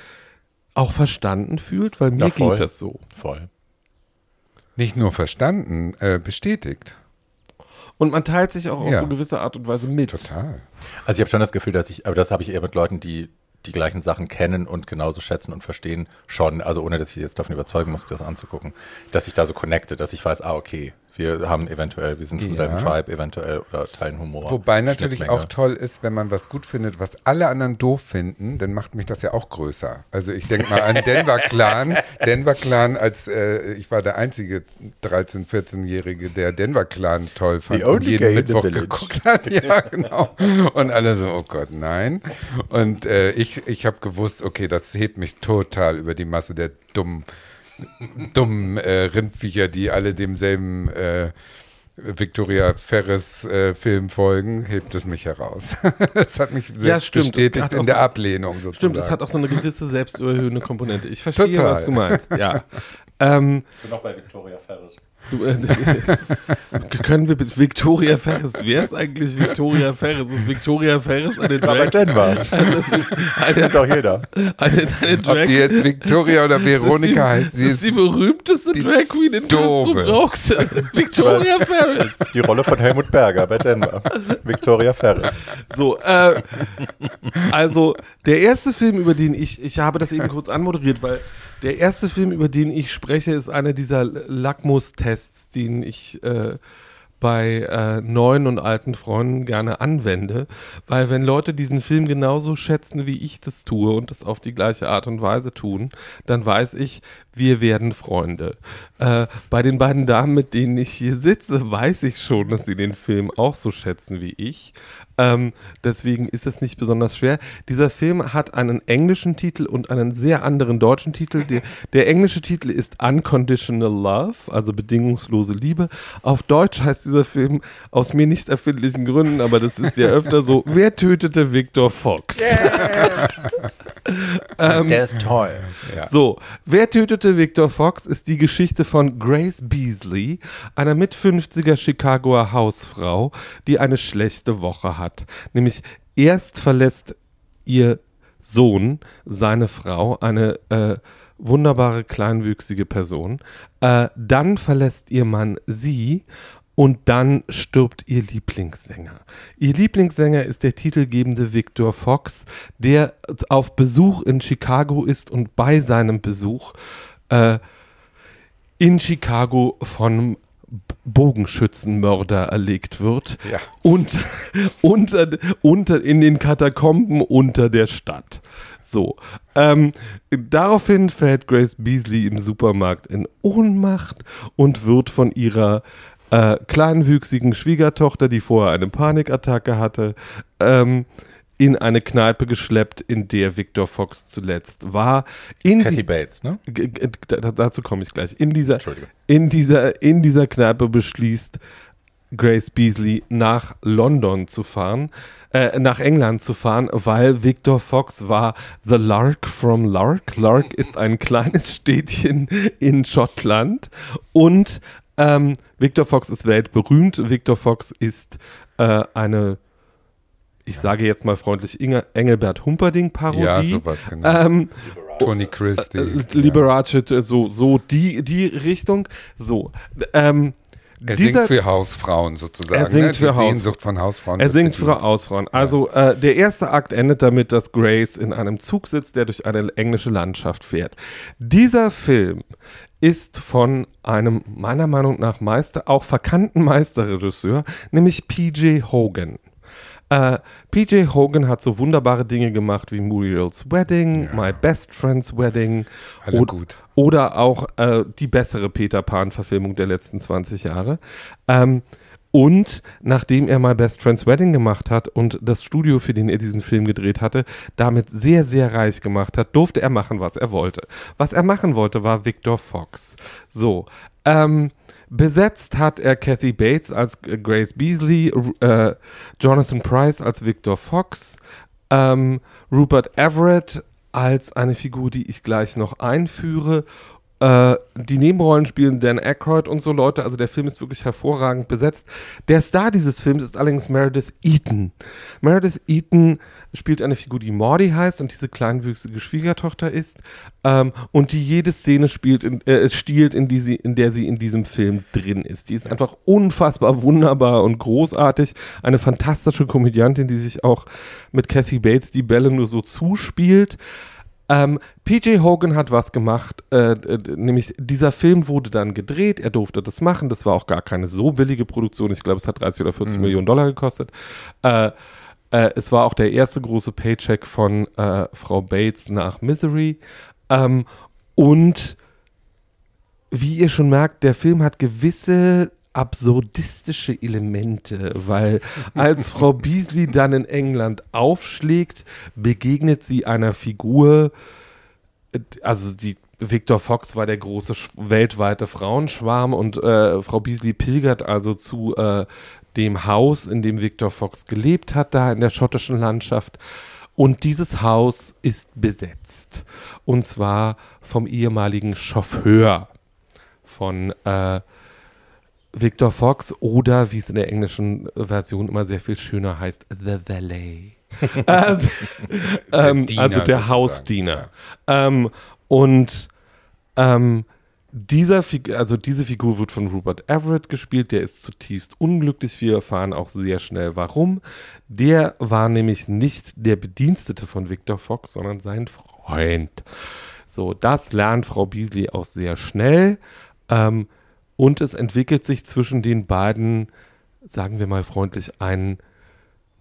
auch verstanden fühlt? Weil mir ja, geht das so. Voll. Nicht nur verstanden, äh, bestätigt. Und man teilt sich auch ja. auf so gewisse Art und Weise mit. Total. Also ich habe schon das Gefühl, dass ich, aber das habe ich eher mit Leuten, die die gleichen Sachen kennen und genauso schätzen und verstehen schon, also ohne dass ich jetzt davon überzeugen muss, das anzugucken, dass ich da so connecte, dass ich weiß, ah, okay, wir haben eventuell, wir sind im Ja. selben Tribe eventuell oder teilen Humor. Wobei natürlich auch toll ist, wenn man was gut findet, was alle anderen doof finden, dann macht mich das ja auch größer. Also ich denke mal an Denver Clan. Denver Clan als, äh, ich war der einzige 13-, 14-Jährige, der Denver Clan toll fand und jeden Mittwoch geguckt hat. Ja, genau. Und alle so, oh Gott, nein. Und äh, ich, ich habe gewusst, okay, das hebt mich total über die Masse der dummen, dummen äh, Rindviecher, die alle demselben äh, Victoria Ferris äh, Film folgen, hebt es mich heraus. Es hat mich Ja, stimmt. Es bestätigt in der so- Ablehnung sozusagen. Stimmt, es hat auch so eine gewisse selbstüberhöhende Komponente. Ich verstehe, Total. was du meinst, ja. ähm, Ich bin auch bei Victoria Ferris. Du, äh, können wir mit Victoria Ferris, wer ist eigentlich Victoria Ferris? Ist Victoria Ferris eine Drag, Denver. eine, Kennt doch jeder. eine, eine Ob Drag die jetzt Victoria oder Veronika heißt, sie ist die berühmteste Drag Queen in Doofe. Castro Brauchs. Victoria Ferris. Die Rolle von Helmut Berger bei Denver. Victoria Ferris. So, äh, also der erste Film, über den ich, ich habe das eben kurz anmoderiert, weil der erste Film, über den ich spreche, ist einer dieser Lackmustests, den ich äh, bei äh, neuen und alten Freunden gerne anwende, weil wenn Leute diesen Film genauso schätzen, wie ich das tue und das auf die gleiche Art und Weise tun, dann weiß ich, wir werden Freunde. Äh, bei den beiden Damen, mit denen ich hier sitze, weiß ich schon, dass sie den Film auch so schätzen wie ich. Ähm, deswegen ist es nicht besonders schwer. Dieser Film hat einen englischen Titel und einen sehr anderen deutschen Titel. Der, der englische Titel ist Unconditional Love, also bedingungslose Liebe. Auf Deutsch heißt dieser Film aus mir nicht erfindlichen Gründen, aber das ist ja öfter so. Wer tötete Victor Fox? Der ist toll. Ja. So, wer tötete Victor Fox ist die Geschichte von Grace Beasley, einer mit 50er Chicagoer Hausfrau, die eine schlechte Woche hat. Nämlich erst verlässt ihr Sohn seine Frau, eine äh, wunderbare kleinwüchsige Person, äh, dann verlässt ihr Mann sie und dann stirbt ihr Lieblingssänger. Ihr Lieblingssänger ist der titelgebende Victor Fox, der auf Besuch in Chicago ist und bei seinem Besuch äh, in Chicago von Bogenschützenmörder erlegt wird Ja. und unter, unter in den Katakomben unter der Stadt. So. Ähm, daraufhin fällt Grace Beasley im Supermarkt in Ohnmacht und wird von ihrer äh, kleinwüchsigen Schwiegertochter, die vorher eine Panikattacke hatte, ähm, in eine Kneipe geschleppt, in der Victor Fox zuletzt war. In Kathy Bates, ne? Dazu komme ich gleich. In dieser, in dieser, in dieser Kneipe beschließt Grace Beasley nach London zu fahren, äh, nach England zu fahren, weil Victor Fox war The Lark from Lark. Lark ist ein kleines Städtchen in Schottland und ähm, Victor Fox ist weltberühmt. Victor Fox ist äh, eine, ich sage jetzt mal freundlich, Inge, Engelbert Humperding-Parodie. Ja, sowas, genau. Ähm, Tony Christie. äh, ja. Liberace, äh, so, so die, die Richtung. So, ähm, Er dieser, singt für Hausfrauen sozusagen. Er singt ne? für Die Haus- Sehnsucht von Hausfrauen. er singt für. Hausfrauen. Also äh, der erste Akt endet damit, dass Grace in einem Zug sitzt, der durch eine englische Landschaft fährt. Dieser Film ist von einem meiner Meinung nach Meister, auch verkannten Meisterregisseur, nämlich PJ Hogan. Äh, PJ Hogan hat so wunderbare Dinge gemacht wie Muriel's Wedding, My Best Friend's Wedding Alle od- gut. oder auch äh, die bessere Peter Pan-Verfilmung der letzten 20 Jahre. Ähm, und nachdem er mal Best Friend's Wedding gemacht hat und das Studio, für den er diesen Film gedreht hatte, damit sehr, sehr reich gemacht hat, durfte er machen, was er wollte. Was er machen wollte, war Victor Fox. So. Ähm, besetzt hat er Kathy Bates als äh, Grace Beasley, äh, Jonathan Price als Victor Fox, ähm, Rupert Everett als eine Figur, die ich gleich noch einführe äh, die Nebenrollen spielen Dan Aykroyd und so Leute. Also der Film ist wirklich hervorragend besetzt. Der Star dieses Films ist allerdings Meredith Eaton. Meredith Eaton spielt eine Figur, die Mordy heißt und diese kleinwüchsige Schwiegertochter ist ähm, und die jede Szene spielt, in, äh, stiehlt, in, die sie, in der sie in diesem Film drin ist. Die ist einfach unfassbar wunderbar und großartig. Eine fantastische Komödiantin, die sich auch mit Kathy Bates die Bälle nur so zuspielt. Ähm, PJ Hogan hat was gemacht, äh, nämlich dieser Film wurde dann gedreht, er durfte das machen, das war auch gar keine so billige Produktion, ich glaube, es hat 30 oder 40 mhm. Millionen Dollar gekostet. Äh, äh, es war auch der erste große Paycheck von äh, Frau Bates nach Misery. Ähm, und wie ihr schon merkt, der Film hat gewisse absurdistische Elemente, weil als Frau Beasley dann in England aufschlägt, begegnet sie einer Figur, also die Victor Fox war der große weltweite Frauenschwarm und äh, Frau Beasley pilgert also zu äh, dem Haus, in dem Victor Fox gelebt hat, da in der schottischen Landschaft. Und dieses Haus ist besetzt. Und zwar vom ehemaligen Chauffeur von äh, Victor Fox oder wie es in der englischen Version immer sehr viel schöner heißt, The Valet. äh, ähm, also der Hausdiener. Ja. Ähm, und ähm, dieser also diese Figur wird von Rupert Everett gespielt, der ist zutiefst unglücklich. Wir erfahren auch sehr schnell warum. Der war nämlich nicht der Bedienstete von Victor Fox, sondern sein Freund. So, das lernt Frau Beasley auch sehr schnell. Ähm, und es entwickelt sich zwischen den beiden, sagen wir mal freundlich, ein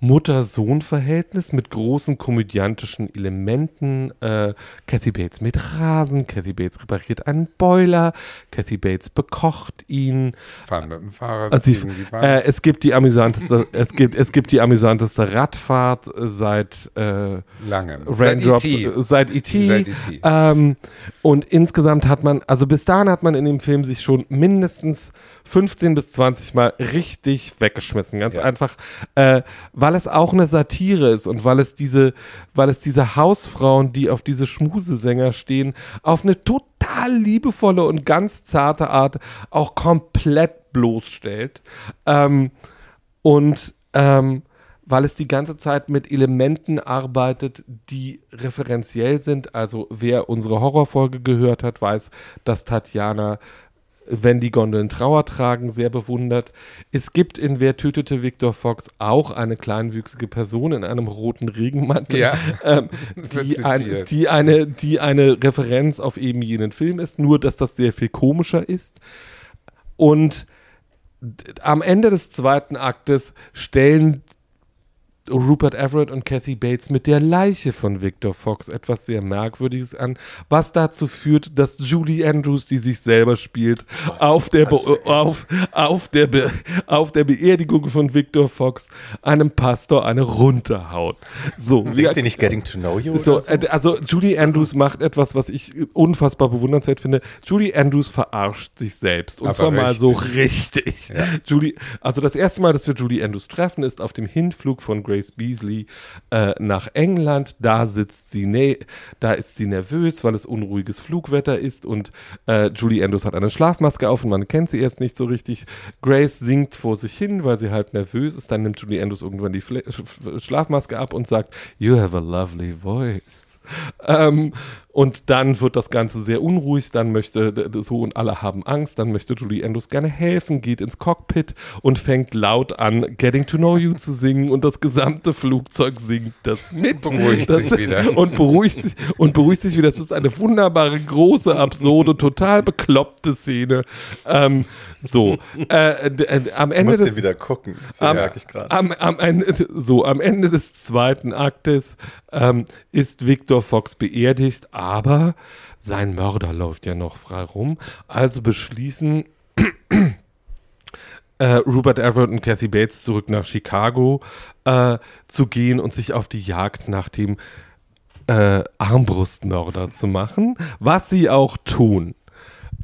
Mutter-Sohn-Verhältnis mit großen komödiantischen Elementen. Äh, Kathy Bates mit Rasen, Kathy Bates repariert einen Boiler, Kathy Bates bekocht ihn. Fahren mit dem Fahrrad also ich, äh, es gibt die amüsanteste, es gibt, es gibt die amüsanteste Radfahrt seit äh, langem. Raindrops, seit E.T. E seit E.T. Ähm, und insgesamt hat man, also bis dahin hat man in dem Film sich schon mindestens 15 bis 20 Mal richtig weggeschmissen. Ganz ja. einfach, äh, weil es auch eine Satire ist und weil es diese, weil es diese Hausfrauen, die auf diese Schmusesänger stehen, auf eine total liebevolle und ganz zarte Art auch komplett bloßstellt. Ähm, und ähm, weil es die ganze Zeit mit Elementen arbeitet, die referenziell sind. Also wer unsere Horrorfolge gehört hat, weiß, dass Tatjana wenn die Gondeln Trauer tragen, sehr bewundert. Es gibt in Wer tötete Victor Fox auch eine kleinwüchsige Person in einem roten Regenmantel, ja, ähm, die, ein, die, eine, die eine Referenz auf eben jenen Film ist, nur dass das sehr viel komischer ist. Und am Ende des zweiten Aktes stellen Rupert Everett und Kathy Bates mit der Leiche von Victor Fox etwas sehr Merkwürdiges an, was dazu führt, dass Julie Andrews, die sich selber spielt, auf der, auf, auf, der Be auf der Beerdigung von Victor Fox einem Pastor eine runterhaut. So, Singt sie nicht Getting to Know You? So, so? Äh, also Julie Andrews macht etwas, was ich unfassbar bewundernswert finde. Julie Andrews verarscht sich selbst. Und Aber zwar richtig. mal so richtig. Ja. Julie, also das erste Mal, dass wir Julie Andrews treffen, ist auf dem Hinflug von Grace Grace Beasley äh, nach England. Da sitzt sie, ne da ist sie nervös, weil es unruhiges Flugwetter ist und äh, Julie Andrews hat eine Schlafmaske auf und man kennt sie erst nicht so richtig. Grace singt vor sich hin, weil sie halt nervös ist. Dann nimmt Julie Andrews irgendwann die Fle Schlafmaske ab und sagt, You have a lovely voice. Ähm, und dann wird das Ganze sehr unruhig, dann möchte so und alle haben Angst, dann möchte Julie Andrews gerne helfen, geht ins Cockpit und fängt laut an, Getting to Know You zu singen und das gesamte Flugzeug singt das mit. Beruhigt das, sich wieder. Und beruhigt sich, und beruhigt sich wieder. Das ist eine wunderbare, große, absurde, total bekloppte Szene. Ähm, so, äh, äh, am Ende du musst des, wieder gucken, das am, merke ich gerade. Am, am, Ende, so, am Ende des zweiten Aktes ähm, ist Victor Fox beerdigt, aber sein Mörder läuft ja noch frei rum. Also beschließen äh, Rupert Everett und Kathy Bates zurück nach Chicago äh, zu gehen und sich auf die Jagd nach dem äh, Armbrustmörder zu machen, was sie auch tun.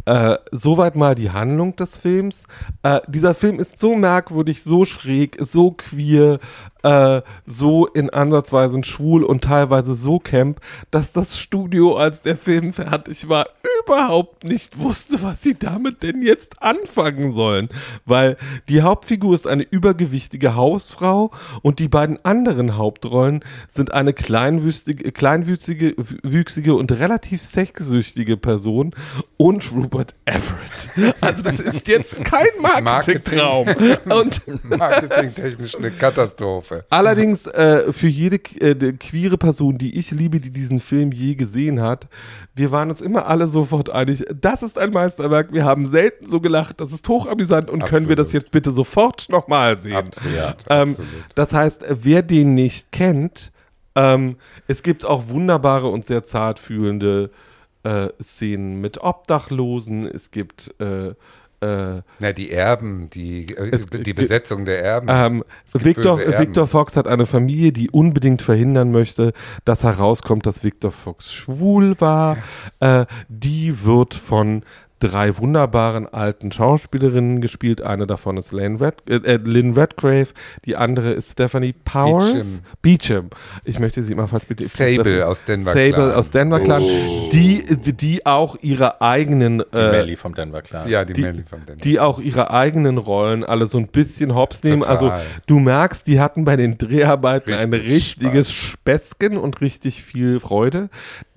Äh, soweit mal die Handlung des Films. Äh, dieser Film ist so merkwürdig, so schräg, so queer, äh, so in Ansatzweisen schwul und teilweise so camp, dass das Studio, als der Film fertig war, überhaupt nicht wusste, was sie damit denn jetzt anfangen sollen. Weil die Hauptfigur ist eine übergewichtige Hausfrau und die beiden anderen Hauptrollen sind eine kleinwüchsige, kleinwüchsige wüchsige und relativ sexsüchtige Person und Rupert Everett. Also das ist jetzt kein Marketingtraum. und Marketingtechnisch eine Katastrophe. Allerdings äh, für jede äh, queere Person, die ich liebe, die diesen Film je gesehen hat, wir waren uns immer alle sofort einig, das ist ein Meisterwerk. Wir haben selten so gelacht, das ist hochamüsant und Absolut. können wir das jetzt bitte sofort nochmal sehen. Absolut. Ähm, Absolut. Das heißt, wer den nicht kennt, ähm, es gibt auch wunderbare und sehr zartfühlende äh, Szenen mit Obdachlosen. Es gibt äh, äh, Na, die Erben, die, äh, es, die Besetzung der Erben. Ähm, Victor, Victor Fox hat eine Familie, die unbedingt verhindern möchte, dass herauskommt, dass Victor Fox schwul war. Äh, die wird von drei wunderbaren alten Schauspielerinnen gespielt. Eine davon ist Lynn, Red, äh, äh, Lynn Redgrave, die andere ist Stephanie Powers. Beecham. Ich möchte sie mal fast bitte. Sable aus Denver Sable Clan. aus Denver Clan. Oh. Die, die auch ihre eigenen. Die äh, Melly vom Denver Clan. Ja, die, die Melly vom Denver Die auch ihre eigenen Rollen alle so ein bisschen hops nehmen. Also du merkst, die hatten bei den Dreharbeiten Richtig ein richtiges Spaß. Späßchen und richtig viel Freude.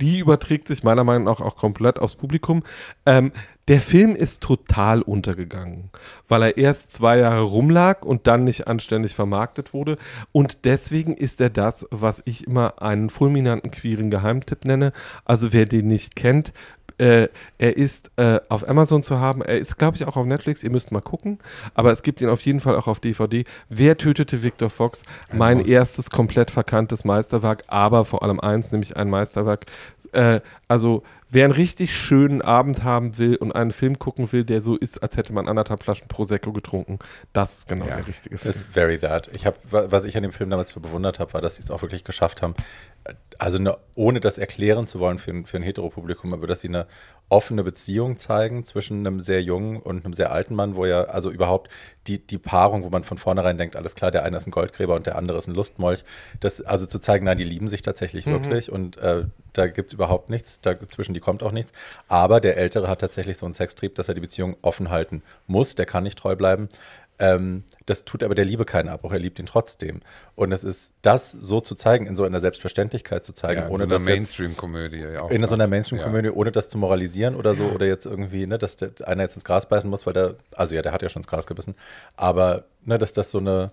Die überträgt sich meiner Meinung nach auch komplett aufs Publikum. Ähm, der Film ist total untergegangen, weil er erst zwei Jahre rumlag und dann nicht anständig vermarktet wurde. Und deswegen ist er das, was ich immer einen fulminanten queeren Geheimtipp nenne. Also wer den nicht kennt, äh, er ist äh, auf Amazon zu haben. Er ist, glaube ich, auch auf Netflix. Ihr müsst mal gucken. Aber es gibt ihn auf jeden Fall auch auf DVD. Wer tötete Victor Fox? Mein Muss. erstes komplett verkanntes Meisterwerk, aber vor allem eins, nämlich ein Meisterwerk. Äh, also wer einen richtig schönen Abend haben will und einen Film gucken will, der so ist, als hätte man anderthalb Flaschen Prosecco getrunken, das ist genau ja, der richtige Film. Ist very that. Ich habe, was ich an dem Film damals bewundert habe, war, dass sie es auch wirklich geschafft haben, also eine, ohne das erklären zu wollen für ein, für ein Heteropublikum, aber dass sie eine offene Beziehung zeigen zwischen einem sehr jungen und einem sehr alten Mann, wo ja, also überhaupt die, die Paarung, wo man von vornherein denkt, alles klar, der eine ist ein Goldgräber und der andere ist ein Lustmolch, das, also zu zeigen, nein, die lieben sich tatsächlich mhm. wirklich und äh, da gibt es überhaupt nichts, dazwischen die kommt auch nichts. Aber der Ältere hat tatsächlich so einen Sextrieb, dass er die Beziehung offen halten muss, der kann nicht treu bleiben. Ähm, das tut aber der Liebe keinen Abbruch, er liebt ihn trotzdem. Und es ist das so zu zeigen, in so einer Selbstverständlichkeit zu zeigen, ja, ohne so einer Mainstream-Komödie. Ja in so einer Mainstream-Komödie, ja. ohne das zu moralisieren oder so, oder jetzt irgendwie, ne, dass der einer jetzt ins Gras beißen muss, weil der, also ja, der hat ja schon ins Gras gebissen, aber ne, dass das so eine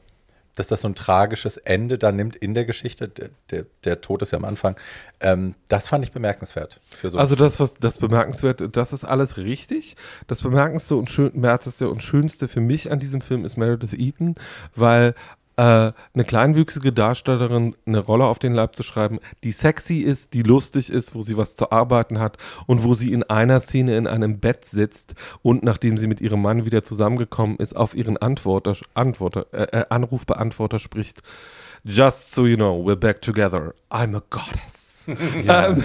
dass das so ein tragisches Ende da nimmt in der Geschichte. Der, der, der Tod ist ja am Anfang. Ähm, das fand ich bemerkenswert. So also das, was das bemerkenswert, das ist alles richtig. Das bemerkenswerte und, schön, und schönste für mich an diesem Film ist Meredith Eaton, weil eine kleinwüchsige Darstellerin eine Rolle auf den Leib zu schreiben, die sexy ist, die lustig ist, wo sie was zu arbeiten hat und wo sie in einer Szene in einem Bett sitzt und nachdem sie mit ihrem Mann wieder zusammengekommen ist, auf ihren Antworter, Antworter, äh, äh Anrufbeantworter spricht. Just so you know, we're back together. I'm a goddess. Ja. Ähm.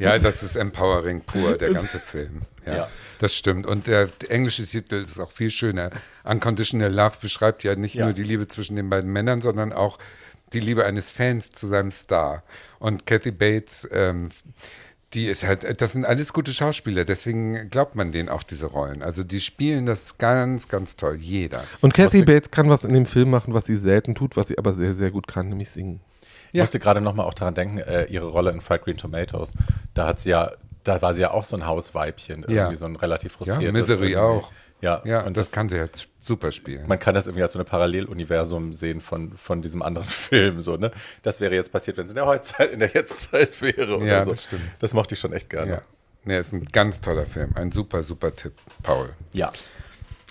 ja, das ist empowering pur, der ganze Film. Ja. ja. Das stimmt. Und der, englische Titel ist auch viel schöner. Unconditional Love beschreibt ja nicht ja. nur die Liebe zwischen den beiden Männern, sondern auch die Liebe eines Fans zu seinem Star. Und Kathy Bates, ähm, die ist halt, das sind alles gute Schauspieler, deswegen glaubt man denen auch diese Rollen. Also die spielen das ganz, ganz toll, jeder. Und Kathy Bates kann was in dem Film machen, was sie selten tut, was sie aber sehr, sehr gut kann, nämlich singen. Ich ja. musste gerade nochmal auch daran denken, äh, ihre Rolle in Fried Green Tomatoes. Da hat sie ja da war sie ja auch so ein Hausweibchen, irgendwie ja. so ein relativ frustriertes. Ja, Misery auch. Ja, ja und das, das, kann sie jetzt super spielen. Man kann das irgendwie als so ein Paralleluniversum sehen von, von diesem anderen Film. So, ne? Das wäre jetzt passiert, wenn es in der Heutzeit, in der Jetztzeit wäre. Oder ja, so. das stimmt. Das mochte ich schon echt gerne. Ja. Nee, ist ein ganz toller Film. Ein super, super Tipp, Paul. Ja.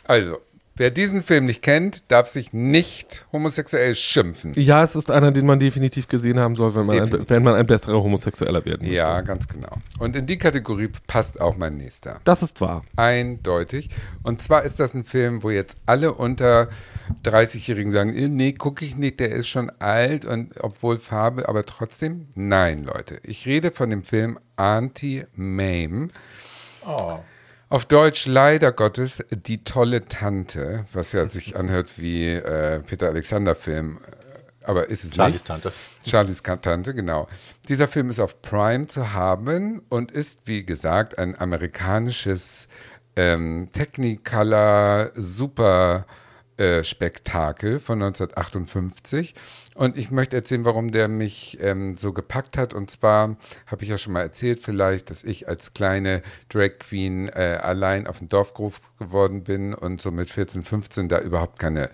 Also, Wer diesen Film nicht kennt, darf sich nicht homosexuell schimpfen. Ja, es ist einer, den man definitiv gesehen haben soll, wenn man, ein, wenn man ein besserer Homosexueller werden möchte. Ja, ganz genau. Und in die Kategorie passt auch mein nächster. Das ist wahr. Eindeutig. Und zwar ist das ein Film, wo jetzt alle unter 30-Jährigen sagen, äh, nee, gucke ich nicht, der ist schon alt und obwohl Farbe, aber trotzdem, nein, Leute. Ich rede von dem Film Anti-Mame. Oh. Auf Deutsch leider Gottes die tolle Tante, was ja sich anhört wie äh, Peter Alexander Film aber ist es Charlies nicht. Tante. Charlies Tante, genau. Dieser Film ist auf Prime zu haben und ist, wie gesagt, ein amerikanisches ähm, Technicolor Super äh, Spektakel von 1958. Und ich möchte erzählen, warum der mich ähm, so gepackt hat. Und zwar habe ich ja schon mal erzählt, vielleicht, dass ich als kleine Drag Queen äh, allein auf dem Dorf groß geworden bin und so mit 14, 15 da überhaupt keine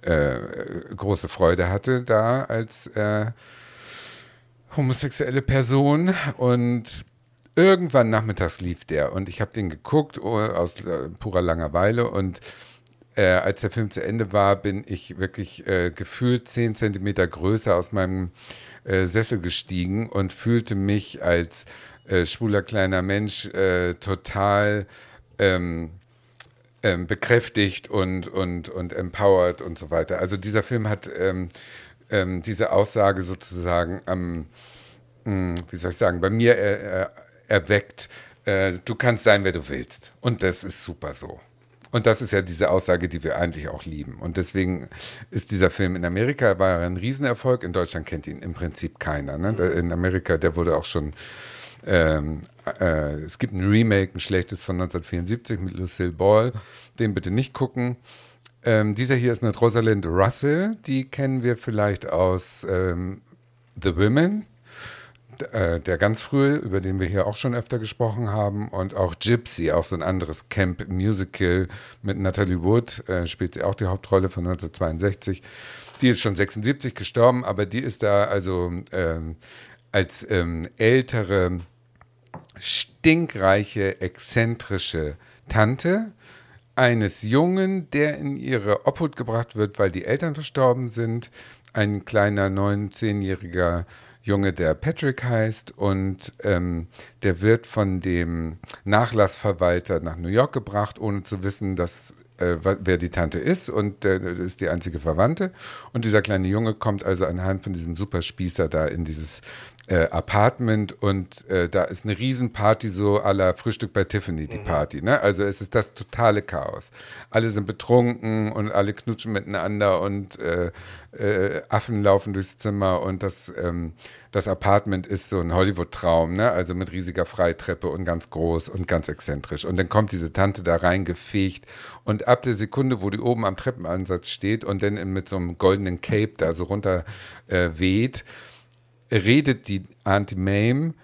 äh, große Freude hatte, da als äh, homosexuelle Person. Und irgendwann nachmittags lief der und ich habe den geguckt oh, aus äh, purer Langeweile und äh, als der Film zu Ende war, bin ich wirklich äh, gefühlt zehn Zentimeter größer aus meinem äh, Sessel gestiegen und fühlte mich als äh, schwuler kleiner Mensch äh, total ähm, ähm, bekräftigt und, und, und empowered und so weiter. Also dieser Film hat ähm, ähm, diese Aussage sozusagen am, mh, wie soll ich sagen, bei mir äh, erweckt, du kannst sein, wer du willst. Und das ist super so. Und das ist ja diese Aussage, die wir eigentlich auch lieben. Und deswegen ist dieser Film in Amerika war ein Riesenerfolg. In Deutschland kennt ihn im Prinzip keiner. Ne? In Amerika, der wurde auch schon. Ähm, äh, es gibt ein Remake, ein schlechtes von 1974 mit Lucille Ball. Den bitte nicht gucken. Ähm, dieser hier ist mit Rosalind Russell. Die kennen wir vielleicht aus ähm, The Women äh, der ganz frühe, über den wir hier auch schon öfter gesprochen haben, und auch Gypsy, auch so ein anderes Camp-Musical mit Natalie Wood, äh, spielt sie auch die Hauptrolle von 1962. Die ist schon 76 gestorben, aber die ist da also ähm, als ähm, ältere, stinkreiche, exzentrische Tante eines Jungen, der in ihre Obhut gebracht wird, weil die Eltern verstorben sind. Ein kleiner 19-jähriger Junge, der Patrick heißt und ähm, der wird von dem Nachlassverwalter nach New York gebracht, ohne zu wissen, dass äh, wer die Tante ist und äh, ist die einzige Verwandte. Und dieser kleine Junge kommt also anhand von diesem Superspießer da in dieses äh, Apartment und äh, da ist eine Riesenparty, so aller Frühstück bei Tiffany, die mhm. Party. Ne? Also es ist das totale Chaos. Alle sind betrunken und alle knutschen miteinander und äh, äh, Affen laufen durchs Zimmer und das, ähm, das Apartment ist so ein Hollywood-Traum, ne? also mit riesiger Freitreppe und ganz groß und ganz exzentrisch. Und dann kommt diese Tante da reingefegt und ab der Sekunde, wo die oben am Treppenansatz steht und dann mit so einem goldenen Cape da so runter äh, weht, redet die Aunt Mame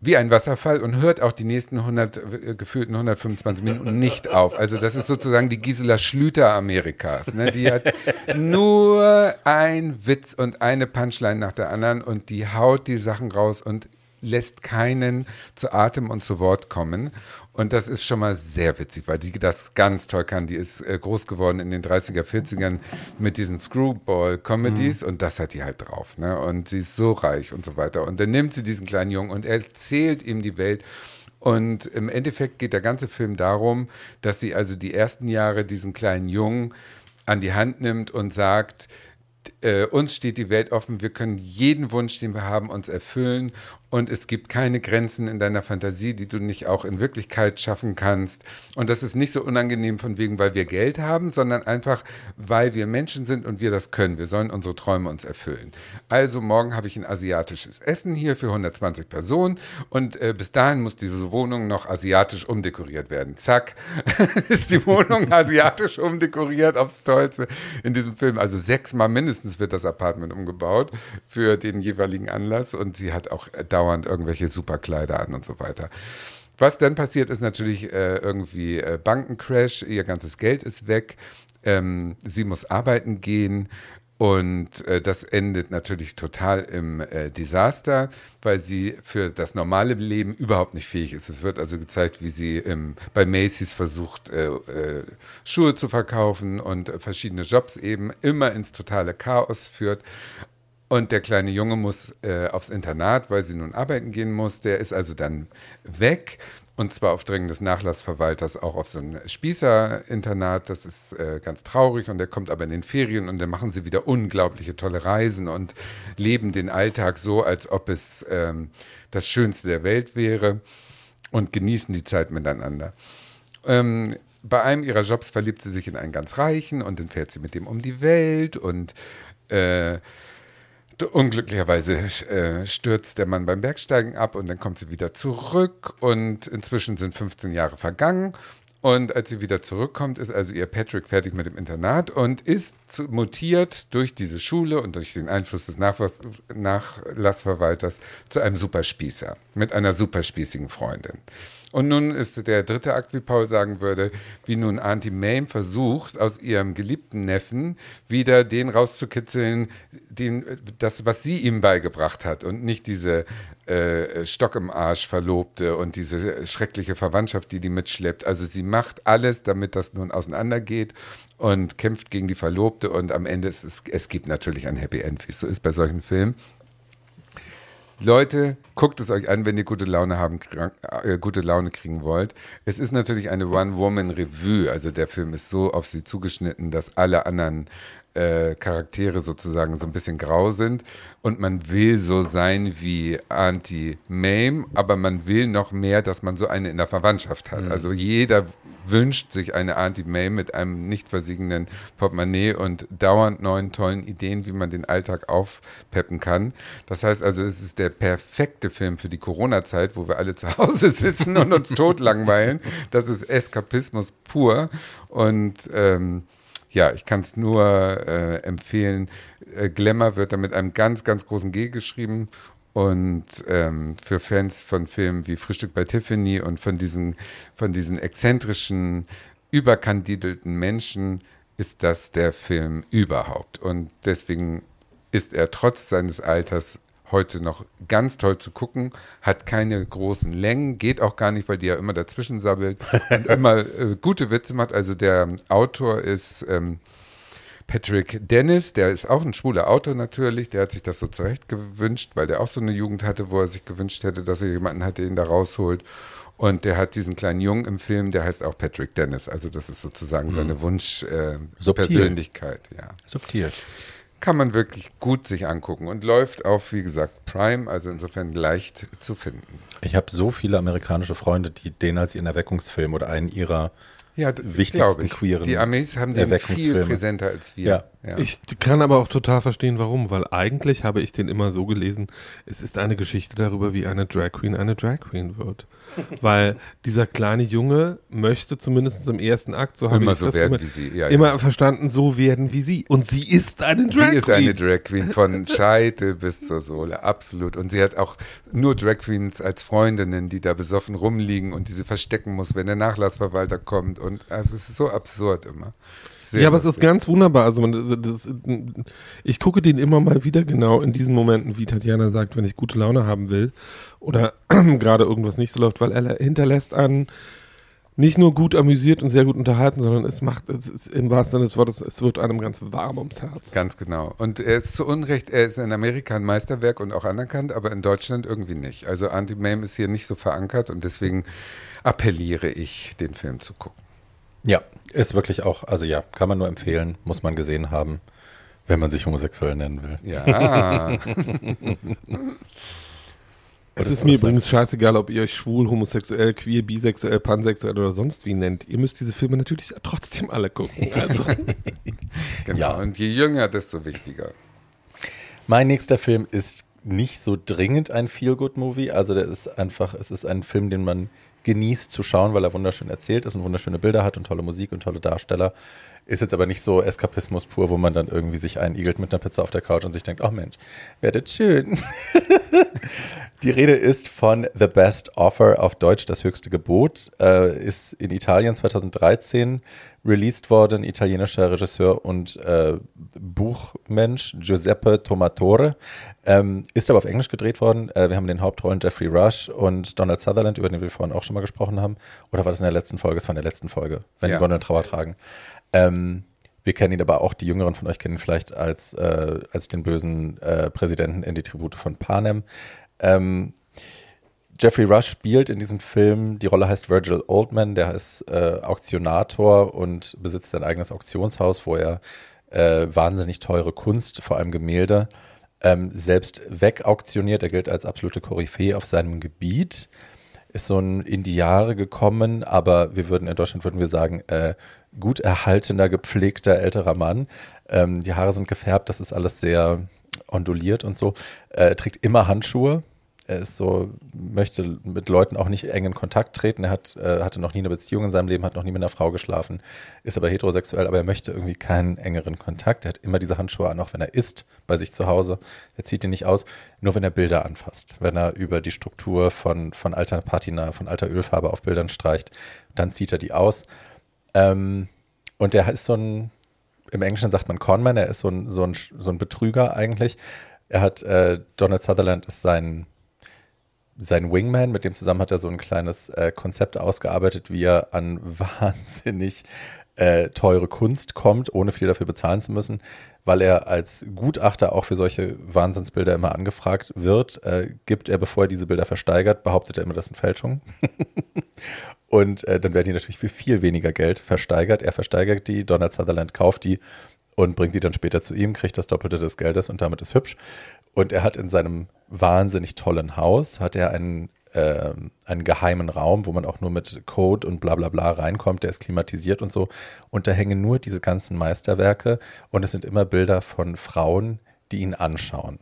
wie ein Wasserfall und hört auch die nächsten 100, äh, gefühlten 125 Minuten nicht auf. Also das ist sozusagen die Gisela Schlüter Amerikas. Ne? Die hat nur ein Witz und eine Punchline nach der anderen und die haut die Sachen raus und lässt keinen zu Atem und zu Wort kommen. Und das ist schon mal sehr witzig, weil die das ganz toll kann. Die ist äh, groß geworden in den 30er, 40ern mit diesen Screwball-Comedies mhm. und das hat die halt drauf. Ne? Und sie ist so reich und so weiter. Und dann nimmt sie diesen kleinen Jungen und erzählt ihm die Welt. Und im Endeffekt geht der ganze Film darum, dass sie also die ersten Jahre diesen kleinen Jungen an die Hand nimmt und sagt, äh, uns steht die Welt offen, wir können jeden Wunsch, den wir haben, uns erfüllen und es gibt keine Grenzen in deiner Fantasie, die du nicht auch in Wirklichkeit schaffen kannst. Und das ist nicht so unangenehm von wegen, weil wir Geld haben, sondern einfach, weil wir Menschen sind und wir das können. Wir sollen unsere Träume uns erfüllen. Also morgen habe ich ein asiatisches Essen hier für 120 Personen und äh, bis dahin muss diese Wohnung noch asiatisch umdekoriert werden. Zack, ist die Wohnung asiatisch umdekoriert aufs Tollste in diesem Film. Also sechsmal mindestens wird das Apartment umgebaut für den jeweiligen Anlass und sie hat auch dauernd dauernd irgendwelche Superkleider an und so weiter. Was dann passiert, ist natürlich äh, irgendwie äh, Bankencrash, ihr ganzes Geld ist weg, ähm, sie muss arbeiten gehen und äh, das endet natürlich total im äh, Desaster, weil sie für das normale Leben überhaupt nicht fähig ist. Es wird also gezeigt, wie sie im, bei Macy's versucht, äh, äh Schuhe zu verkaufen und verschiedene Jobs eben immer ins totale Chaos führt. Und der kleine Junge muss äh, aufs Internat, weil sie nun arbeiten gehen muss. Der ist also dann weg. Und zwar auf Drängen des Nachlassverwalters auch auf so ein Spießerinternat. Das ist äh, ganz traurig. Und der kommt aber in den Ferien und dann machen sie wieder unglaubliche tolle Reisen und leben den Alltag so, als ob es ähm, das Schönste der Welt wäre und genießen die Zeit miteinander. Ähm, bei einem ihrer Jobs verliebt sie sich in einen ganz Reichen und dann fährt sie mit dem um die Welt und Äh, Unglücklicherweise äh, stürzt der Mann beim Bergsteigen ab und dann kommt sie wieder zurück. Und inzwischen sind 15 Jahre vergangen. Und als sie wieder zurückkommt, ist also ihr Patrick fertig mit dem Internat und ist mutiert durch diese Schule und durch den Einfluss des Nachlassverwalters zu einem Superspießer mit einer superspießigen Freundin. Und nun ist der dritte Akt, wie Paul sagen würde, wie nun Auntie Mame versucht, aus ihrem geliebten Neffen wieder den rauszukitzeln, den, das, was sie ihm beigebracht hat und nicht diese äh, Stock im Arsch Verlobte und diese schreckliche Verwandtschaft, die die mitschleppt. Also sie macht alles, damit das nun auseinandergeht und kämpft gegen die Verlobte und am Ende ist es, es gibt natürlich ein Happy End, wie es so ist bei solchen Filmen. Leute, guckt es euch an, wenn ihr gute Laune haben, äh, gute Laune kriegen wollt. Es ist natürlich eine One-Woman-Revue. Also der Film ist so auf sie zugeschnitten, dass alle anderen äh, Charaktere sozusagen so ein bisschen grau sind und man will so sein wie Auntie Mame, aber man will noch mehr, dass man so eine in der Verwandtschaft hat. Mhm. Also jeder wünscht sich eine Auntie May mit einem nicht versiegenden Portemonnaie und dauernd neuen tollen Ideen, wie man den Alltag aufpeppen kann. Das heißt also, es ist der perfekte Film für die Corona-Zeit, wo wir alle zu Hause sitzen und uns totlangweilen. Das ist Eskapismus pur und ähm, ja, ich kann es nur äh, empfehlen. Äh, Glamour wird da mit einem ganz, ganz großen G geschrieben und ähm, für Fans von Filmen wie Frühstück bei Tiffany und von diesen, von diesen exzentrischen, überkandidelten Menschen ist das der Film überhaupt. Und deswegen ist er trotz seines Alters heute noch ganz toll zu gucken, hat keine großen Längen, geht auch gar nicht, weil die ja immer dazwischen sabbelt und immer äh, gute Witze macht. Also der Autor ist ähm, Patrick Dennis, der ist auch ein schwuler Autor natürlich, der hat sich das so zurecht gewünscht, weil der auch so eine Jugend hatte, wo er sich gewünscht hätte, dass er jemanden hat, der ihn da rausholt. Und der hat diesen kleinen Jungen im Film, der heißt auch Patrick Dennis. Also das ist sozusagen seine mhm. Wunschpersönlichkeit. Äh, ja. Subtil. Kann man wirklich gut sich angucken und läuft auf, wie gesagt, Prime, also insofern leicht zu finden. Ich habe so viele amerikanische Freunde, die den als ihren Erweckungsfilm oder einen ihrer ja, wichtigsten ich. queeren Die Amis haben den viel präsenter als wir. Ja. ja. Ich kann aber auch total verstehen, warum, weil eigentlich habe ich den immer so gelesen, es ist eine Geschichte darüber, wie eine Drag Queen eine Drag Queen wird. weil dieser kleine Junge möchte zumindest im ersten Akt, so habe ich so das immer, sie. Ja, immer ja. verstanden, so werden wie sie. Und sie ist eine Drag Queen. Sie ist eine Drag Queen von Scheitel bis zur Sohle, absolut. Und sie hat auch nur Drag Queens als Freundinnen, die da besoffen rumliegen und die sie verstecken muss, wenn der Nachlassverwalter kommt. Und also es ist so absurd immer. Ja, aber es ist ganz wunderbar. Also man, das, ich gucke den immer mal wieder genau in diesen Momenten, wie Tatjana sagt, wenn ich gute Laune haben will oder gerade irgendwas nicht so läuft, weil er hinterlässt an nicht nur gut amüsiert und sehr gut unterhalten, sondern es macht, es ist, im wahrsten Sinne des Wortes, es wird einem ganz warm ums Herz. Ganz genau. Und er ist zu Unrecht, er ist in Amerika ein Meisterwerk und auch anerkannt, aber in Deutschland irgendwie nicht. Also Anti-Mame ist hier nicht so verankert und deswegen appelliere ich, den Film zu gucken. Ja, ist wirklich auch, also ja, kann man nur empfehlen, muss man gesehen haben, wenn man sich homosexuell nennen will. Ja. es ist mir übrigens scheißegal, ob ihr euch schwul, homosexuell, queer, bisexuell, pansexuell oder sonst wie nennt. Ihr müsst diese Filme natürlich trotzdem alle gucken. Also. genau. Ja. Und je jünger, desto wichtiger. Mein nächster Film ist nicht so dringend ein Feel-Good-Movie. Also der ist einfach, es ist ein Film, den man genießt zu schauen, weil er wunderschön erzählt ist und wunderschöne Bilder hat und tolle Musik und tolle Darsteller. Ist jetzt aber nicht so Eskapismus pur, wo man dann irgendwie sich einigelt mit einer Pizza auf der Couch und sich denkt, oh Mensch, werdet schön. Die Rede ist von The Best Offer auf Deutsch, das höchste Gebot. Äh, ist in Italien 2013 released worden. Italienischer Regisseur und äh, Buchmensch Giuseppe Tomatore. Ähm, ist aber auf Englisch gedreht worden. Äh, wir haben den Hauptrollen Jeffrey Rush und Donald Sutherland, über den wir vorhin auch schon mal gesprochen haben. Oder war das in der letzten Folge? Es war in der letzten Folge, wenn ja. die Gondeln Trauer tragen. Ähm, wir kennen ihn aber auch, die Jüngeren von euch kennen ihn vielleicht als, äh, als den bösen äh, Präsidenten in die Tribute von Panem. Ähm, Jeffrey Rush spielt in diesem Film, die Rolle heißt Virgil Oldman, der ist äh, Auktionator und besitzt ein eigenes Auktionshaus, wo er äh, wahnsinnig teure Kunst, vor allem Gemälde, ähm, selbst wegauktioniert. Er gilt als absolute Koryphäe auf seinem Gebiet ist so ein in die Jahre gekommen, aber wir würden in Deutschland würden wir sagen, äh, gut erhaltener, gepflegter älterer Mann. Ähm, die Haare sind gefärbt, das ist alles sehr onduliert und so. Äh, trägt immer Handschuhe, er ist so, möchte mit Leuten auch nicht eng in Kontakt treten. Er hat, äh, hatte noch nie eine Beziehung in seinem Leben, hat noch nie mit einer Frau geschlafen, ist aber heterosexuell, aber er möchte irgendwie keinen engeren Kontakt. Er hat immer diese Handschuhe an, auch wenn er isst bei sich zu Hause. Er zieht die nicht aus, nur wenn er Bilder anfasst. Wenn er über die Struktur von, von alter Patina, von alter Ölfarbe auf Bildern streicht, dann zieht er die aus. Ähm, und er ist so ein, im Englischen sagt man Conman, er ist so ein, so ein, so ein Betrüger eigentlich. Er hat, äh, Donald Sutherland ist sein sein Wingman, mit dem zusammen hat er so ein kleines äh, Konzept ausgearbeitet, wie er an wahnsinnig äh, teure Kunst kommt, ohne viel dafür bezahlen zu müssen, weil er als Gutachter auch für solche Wahnsinnsbilder immer angefragt wird, äh, gibt er, bevor er diese Bilder versteigert, behauptet er immer, das sind Fälschungen. Und äh, dann werden die natürlich für viel weniger Geld versteigert. Er versteigert die, Donald Sutherland kauft die und bringt die dann später zu ihm, kriegt das Doppelte des Geldes und damit ist hübsch. Und er hat in seinem wahnsinnig tollen Haus, hat er einen, äh, einen geheimen Raum, wo man auch nur mit Code und bla bla bla reinkommt, der ist klimatisiert und so. Und da hängen nur diese ganzen Meisterwerke und es sind immer Bilder von Frauen, die ihn anschauen.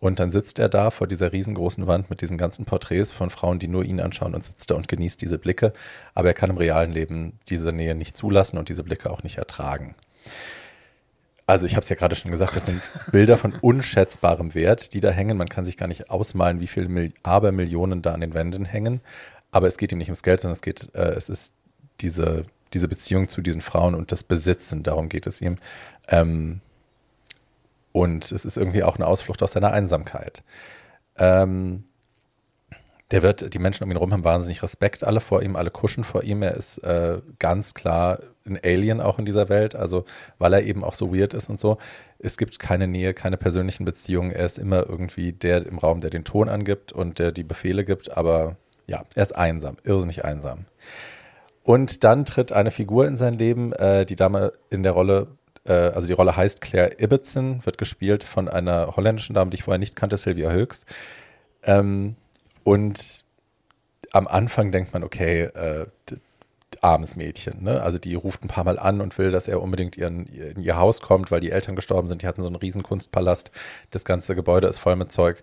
Und dann sitzt er da vor dieser riesengroßen Wand mit diesen ganzen Porträts von Frauen, die nur ihn anschauen und sitzt da und genießt diese Blicke. Aber er kann im realen Leben diese Nähe nicht zulassen und diese Blicke auch nicht ertragen. Also ich habe es ja gerade schon gesagt, das sind Bilder von unschätzbarem Wert, die da hängen. Man kann sich gar nicht ausmalen, wie viele Mil Abermillionen da an den Wänden hängen. Aber es geht ihm nicht ums Geld, sondern es geht, äh, es ist diese, diese Beziehung zu diesen Frauen und das Besitzen, darum geht es ihm. Ähm, und es ist irgendwie auch eine Ausflucht aus seiner Einsamkeit. Ähm, der wird, die Menschen um ihn herum haben wahnsinnig Respekt alle vor ihm, alle kuschen vor ihm. Er ist äh, ganz klar ein Alien auch in dieser Welt, also weil er eben auch so weird ist und so. Es gibt keine Nähe, keine persönlichen Beziehungen. Er ist immer irgendwie der im Raum, der den Ton angibt und der die Befehle gibt, aber ja, er ist einsam, irrsinnig einsam. Und dann tritt eine Figur in sein Leben, äh, die Dame in der Rolle, äh, also die Rolle heißt Claire Ibbotson, wird gespielt von einer holländischen Dame, die ich vorher nicht kannte, Sylvia Höchst. Ähm, und am Anfang denkt man, okay, äh, armes Mädchen. Ne? Also die ruft ein paar Mal an und will, dass er unbedingt ihren, in ihr Haus kommt, weil die Eltern gestorben sind. Die hatten so einen riesen Kunstpalast. Das ganze Gebäude ist voll mit Zeug.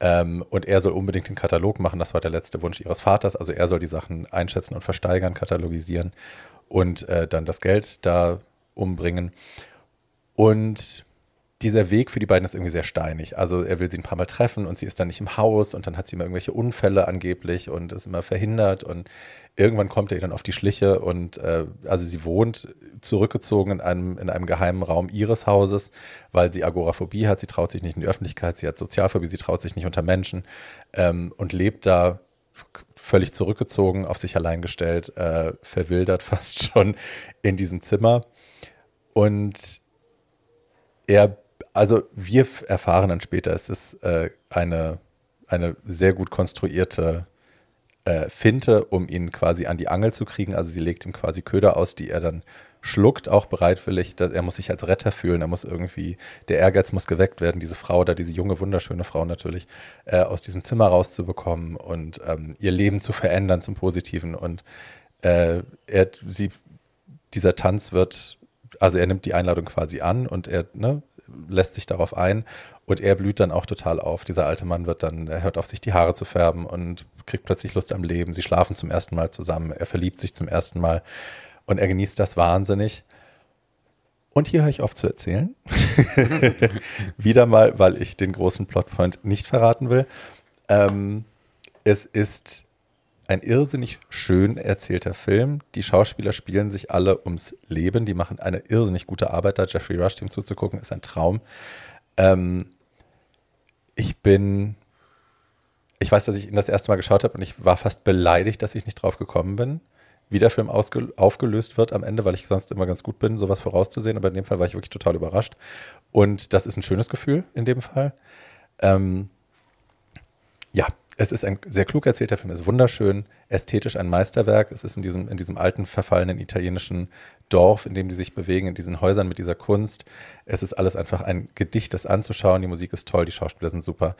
Ähm, und er soll unbedingt den Katalog machen. Das war der letzte Wunsch ihres Vaters. Also er soll die Sachen einschätzen und versteigern, katalogisieren und äh, dann das Geld da umbringen. Und dieser Weg für die beiden ist irgendwie sehr steinig. Also er will sie ein paar Mal treffen und sie ist dann nicht im Haus und dann hat sie immer irgendwelche Unfälle angeblich und ist immer verhindert und irgendwann kommt er ihr dann auf die Schliche und äh, also sie wohnt zurückgezogen in einem, in einem geheimen Raum ihres Hauses, weil sie Agoraphobie hat, sie traut sich nicht in die Öffentlichkeit, sie hat Sozialphobie, sie traut sich nicht unter Menschen ähm, und lebt da völlig zurückgezogen, auf sich allein gestellt, äh, verwildert fast schon in diesem Zimmer. Und er also wir erfahren dann später, es ist äh, eine, eine sehr gut konstruierte äh, Finte, um ihn quasi an die Angel zu kriegen. Also sie legt ihm quasi Köder aus, die er dann schluckt, auch bereitwillig. Dass er muss sich als Retter fühlen, er muss irgendwie, der Ehrgeiz muss geweckt werden, diese Frau da, diese junge, wunderschöne Frau natürlich, äh, aus diesem Zimmer rauszubekommen und ähm, ihr Leben zu verändern zum Positiven. Und äh, er, sie, dieser Tanz wird, also er nimmt die Einladung quasi an und er, ne, lässt sich darauf ein und er blüht dann auch total auf. Dieser alte Mann wird dann, er hört auf, sich die Haare zu färben und kriegt plötzlich Lust am Leben. Sie schlafen zum ersten Mal zusammen, er verliebt sich zum ersten Mal und er genießt das wahnsinnig. Und hier höre ich auf zu erzählen. Wieder mal, weil ich den großen Plotpoint nicht verraten will. Ähm, es ist ein irrsinnig schön erzählter Film. Die Schauspieler spielen sich alle ums Leben. Die machen eine irrsinnig gute Arbeit da. Jeffrey Rush, dem zuzugucken, ist ein Traum. Ähm, ich bin, ich weiß, dass ich ihn das erste Mal geschaut habe und ich war fast beleidigt, dass ich nicht drauf gekommen bin, wie der Film aufgelöst wird am Ende, weil ich sonst immer ganz gut bin, sowas vorauszusehen. Aber in dem Fall war ich wirklich total überrascht. Und das ist ein schönes Gefühl in dem Fall. Ähm, ja, es ist ein sehr klug erzählter Film, es ist wunderschön, ästhetisch ein Meisterwerk. Es ist in diesem, in diesem alten, verfallenen italienischen Dorf, in dem die sich bewegen, in diesen Häusern mit dieser Kunst. Es ist alles einfach ein Gedicht, das anzuschauen. Die Musik ist toll, die Schauspieler sind super.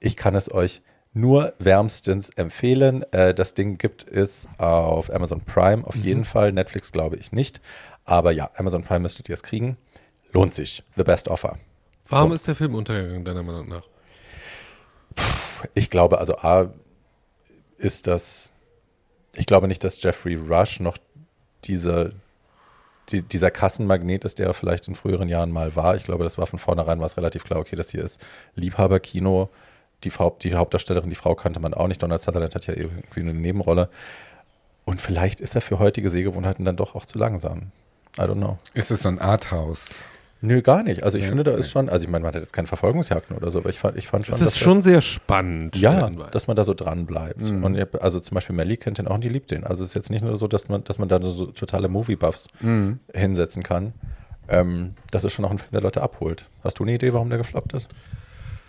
Ich kann es euch nur wärmstens empfehlen. Äh, das Ding gibt es auf Amazon Prime auf jeden Fall. Netflix glaube ich nicht. Aber ja, Amazon Prime müsstet ihr es kriegen. Lohnt sich. The best offer. Warum So. ist der Film untergegangen, deiner Meinung nach? Ich glaube, also A ist das, ich glaube nicht, dass Jeffrey Rush noch diese, die, dieser Kassenmagnet ist, der er vielleicht in früheren Jahren mal war. Ich glaube, das war von vornherein war relativ klar, okay, das hier ist Liebhaberkino. Die, die Hauptdarstellerin, die Frau kannte man auch nicht. Donald Sutherland hat ja irgendwie eine Nebenrolle. Und vielleicht ist er für heutige Sehgewohnheiten dann doch auch zu langsam. I don't know. Ist es so ein Arthouse? Nö, gar nicht. Also ich Ja, finde, da ist schon, also ich meine, man hat jetzt keine Verfolgungsjagden oder so, aber ich fand, ich fand schon, Es ist dass das- schon sehr spannend. ja, dass man da so dran bleibt. Mhm. Und ihr- also zum Beispiel Melly kennt den auch und die liebt den. Also es ist jetzt nicht nur so, dass man, dass man da so totale Movie-Buffs Mhm. hinsetzen kann. Ähm, das ist schon auch ein Film, der Leute abholt. Hast du eine Idee, warum der gefloppt ist?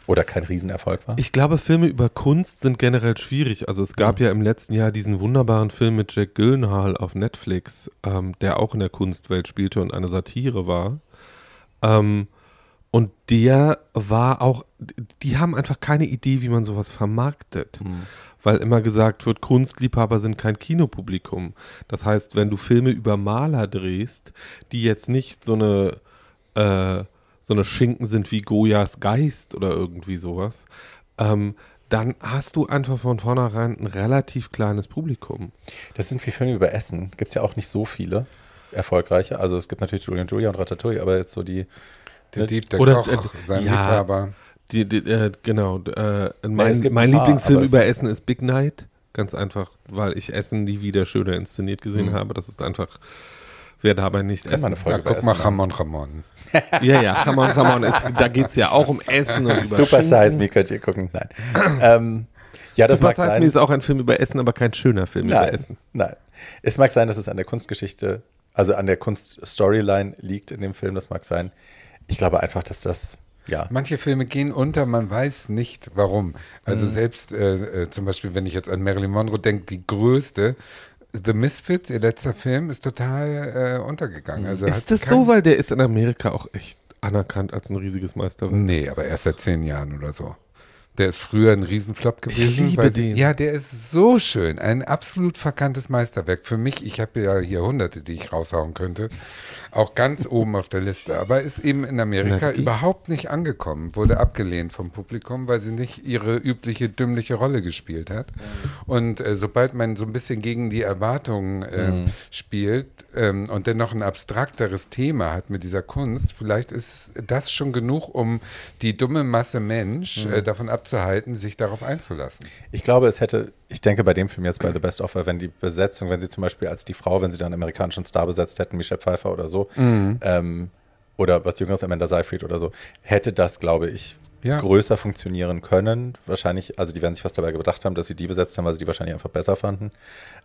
Oder kein Riesenerfolg war? Ich glaube, Filme über Kunst sind generell schwierig. Also es gab ja im letzten Jahr diesen wunderbaren Film mit Jack Gyllenhaal auf Netflix, ähm, der auch in der Kunstwelt spielte und eine Satire war. Ähm, und der war auch, die haben einfach keine Idee, wie man sowas vermarktet. Hm. Weil immer gesagt wird, Kunstliebhaber sind kein Kinopublikum. Das heißt, wenn du Filme über Maler drehst, die jetzt nicht so eine, äh, so eine Schinken sind wie Goyas Geist oder irgendwie sowas, ähm, dann hast du einfach von vornherein ein relativ kleines Publikum. Das sind wie Filme über Essen. Gibt es ja auch nicht so viele erfolgreiche. Also es gibt natürlich Julian Julia und Ratatouille, aber jetzt so die. Der Dieb, der Oder- Koch, äh, sein ja. Liebhaber. Die, die, äh, genau, äh, mein, gibt mein ein paar, Lieblingsfilm über Essen ist Big Night. Ganz einfach, weil ich Essen nie wieder schöner inszeniert gesehen Mhm. habe. Das ist einfach, wer dabei nicht Kann essen. eine Folge Da über guck mal Ramon Ramon. Ja, ja, Ramon, Ramon, ist, da geht es ja auch um Essen und über Super Size. Me könnt ihr gucken. Nein. ähm, ja, das Super mag Size sein. Me ist auch ein Film über Essen, aber kein schöner Film über Nein, Essen. nein. Es mag sein, dass es an der Kunstgeschichte, also an der Kunststoryline liegt in dem Film. Das mag sein. Ich glaube einfach, dass das, ja. Manche Filme gehen unter, man weiß nicht warum. Also Mhm. selbst äh, äh, zum Beispiel, wenn ich jetzt an Marilyn Monroe denke, die größte, The Misfits, ihr letzter Film, ist total äh, untergegangen. Also hat Ist das so, weil der ist in Amerika auch echt anerkannt als ein riesiges Meisterwerk? Nee, aber erst seit zehn Jahren oder so. Der ist früher ein Riesenflop gewesen. liebe weil sie- den. Ja, der ist so schön. Ein absolut verkanntes Meisterwerk. Für mich, ich habe ja hier hunderte, die ich raushauen könnte. Auch ganz oben auf der Liste. Aber ist eben in Amerika die- überhaupt nicht angekommen. Wurde abgelehnt vom Publikum, weil sie nicht ihre übliche dümmliche Rolle gespielt hat. Und äh, sobald man so ein bisschen gegen die Erwartungen ähm, spielt ähm, und dennoch ein abstrakteres Thema hat mit dieser Kunst, vielleicht ist das schon genug, um die dumme Masse Mensch äh, davon abzuhalten, sich darauf einzulassen. Ich glaube, es hätte, ich denke bei dem Film jetzt bei The Best Offer, wenn die Besetzung, wenn sie zum Beispiel als die Frau, wenn sie da einen amerikanischen Star besetzt hätten, Michelle Pfeiffer oder so, ähm, oder was Jüngeres, Amanda Seyfried oder so, hätte das, glaube ich, Ja. größer funktionieren können. Wahrscheinlich, also die werden sich was dabei gedacht haben, dass sie die besetzt haben, weil sie die wahrscheinlich einfach besser fanden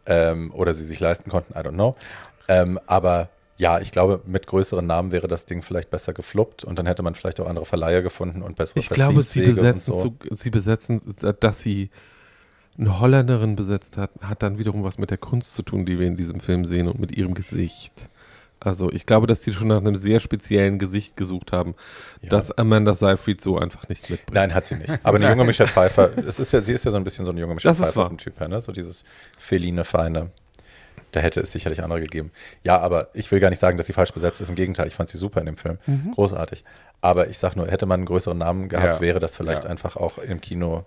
ähm, oder sie sich leisten konnten, I don't know. Ähm, aber ja, ich glaube, mit größeren Namen wäre das Ding vielleicht besser gefluppt und dann hätte man vielleicht auch andere Verleiher gefunden und bessere Ich glaube, sie besetzen, so. so. sie besetzen, dass sie eine Holländerin besetzt hat, hat dann wiederum was mit der Kunst zu tun, die wir in diesem Film sehen und mit ihrem Gesicht. Also ich glaube, dass sie schon nach einem sehr speziellen Gesicht gesucht haben, Ja. dass Amanda Seyfried so einfach nicht mitbringt. Nein, hat sie nicht. Aber eine junge Michelle Pfeiffer, es ist ja, sie ist ja so ein bisschen so eine junge Michelle Das ist Pfeiffer vom Typ her, ne? So dieses feline, feine. Da hätte es sicherlich andere gegeben. Ja, aber ich will gar nicht sagen, dass sie falsch besetzt ist. Im Gegenteil, ich fand sie super in dem Film. Mhm. Großartig. Aber ich sag nur, hätte man einen größeren Namen gehabt, Ja. wäre das vielleicht Ja. einfach auch im Kino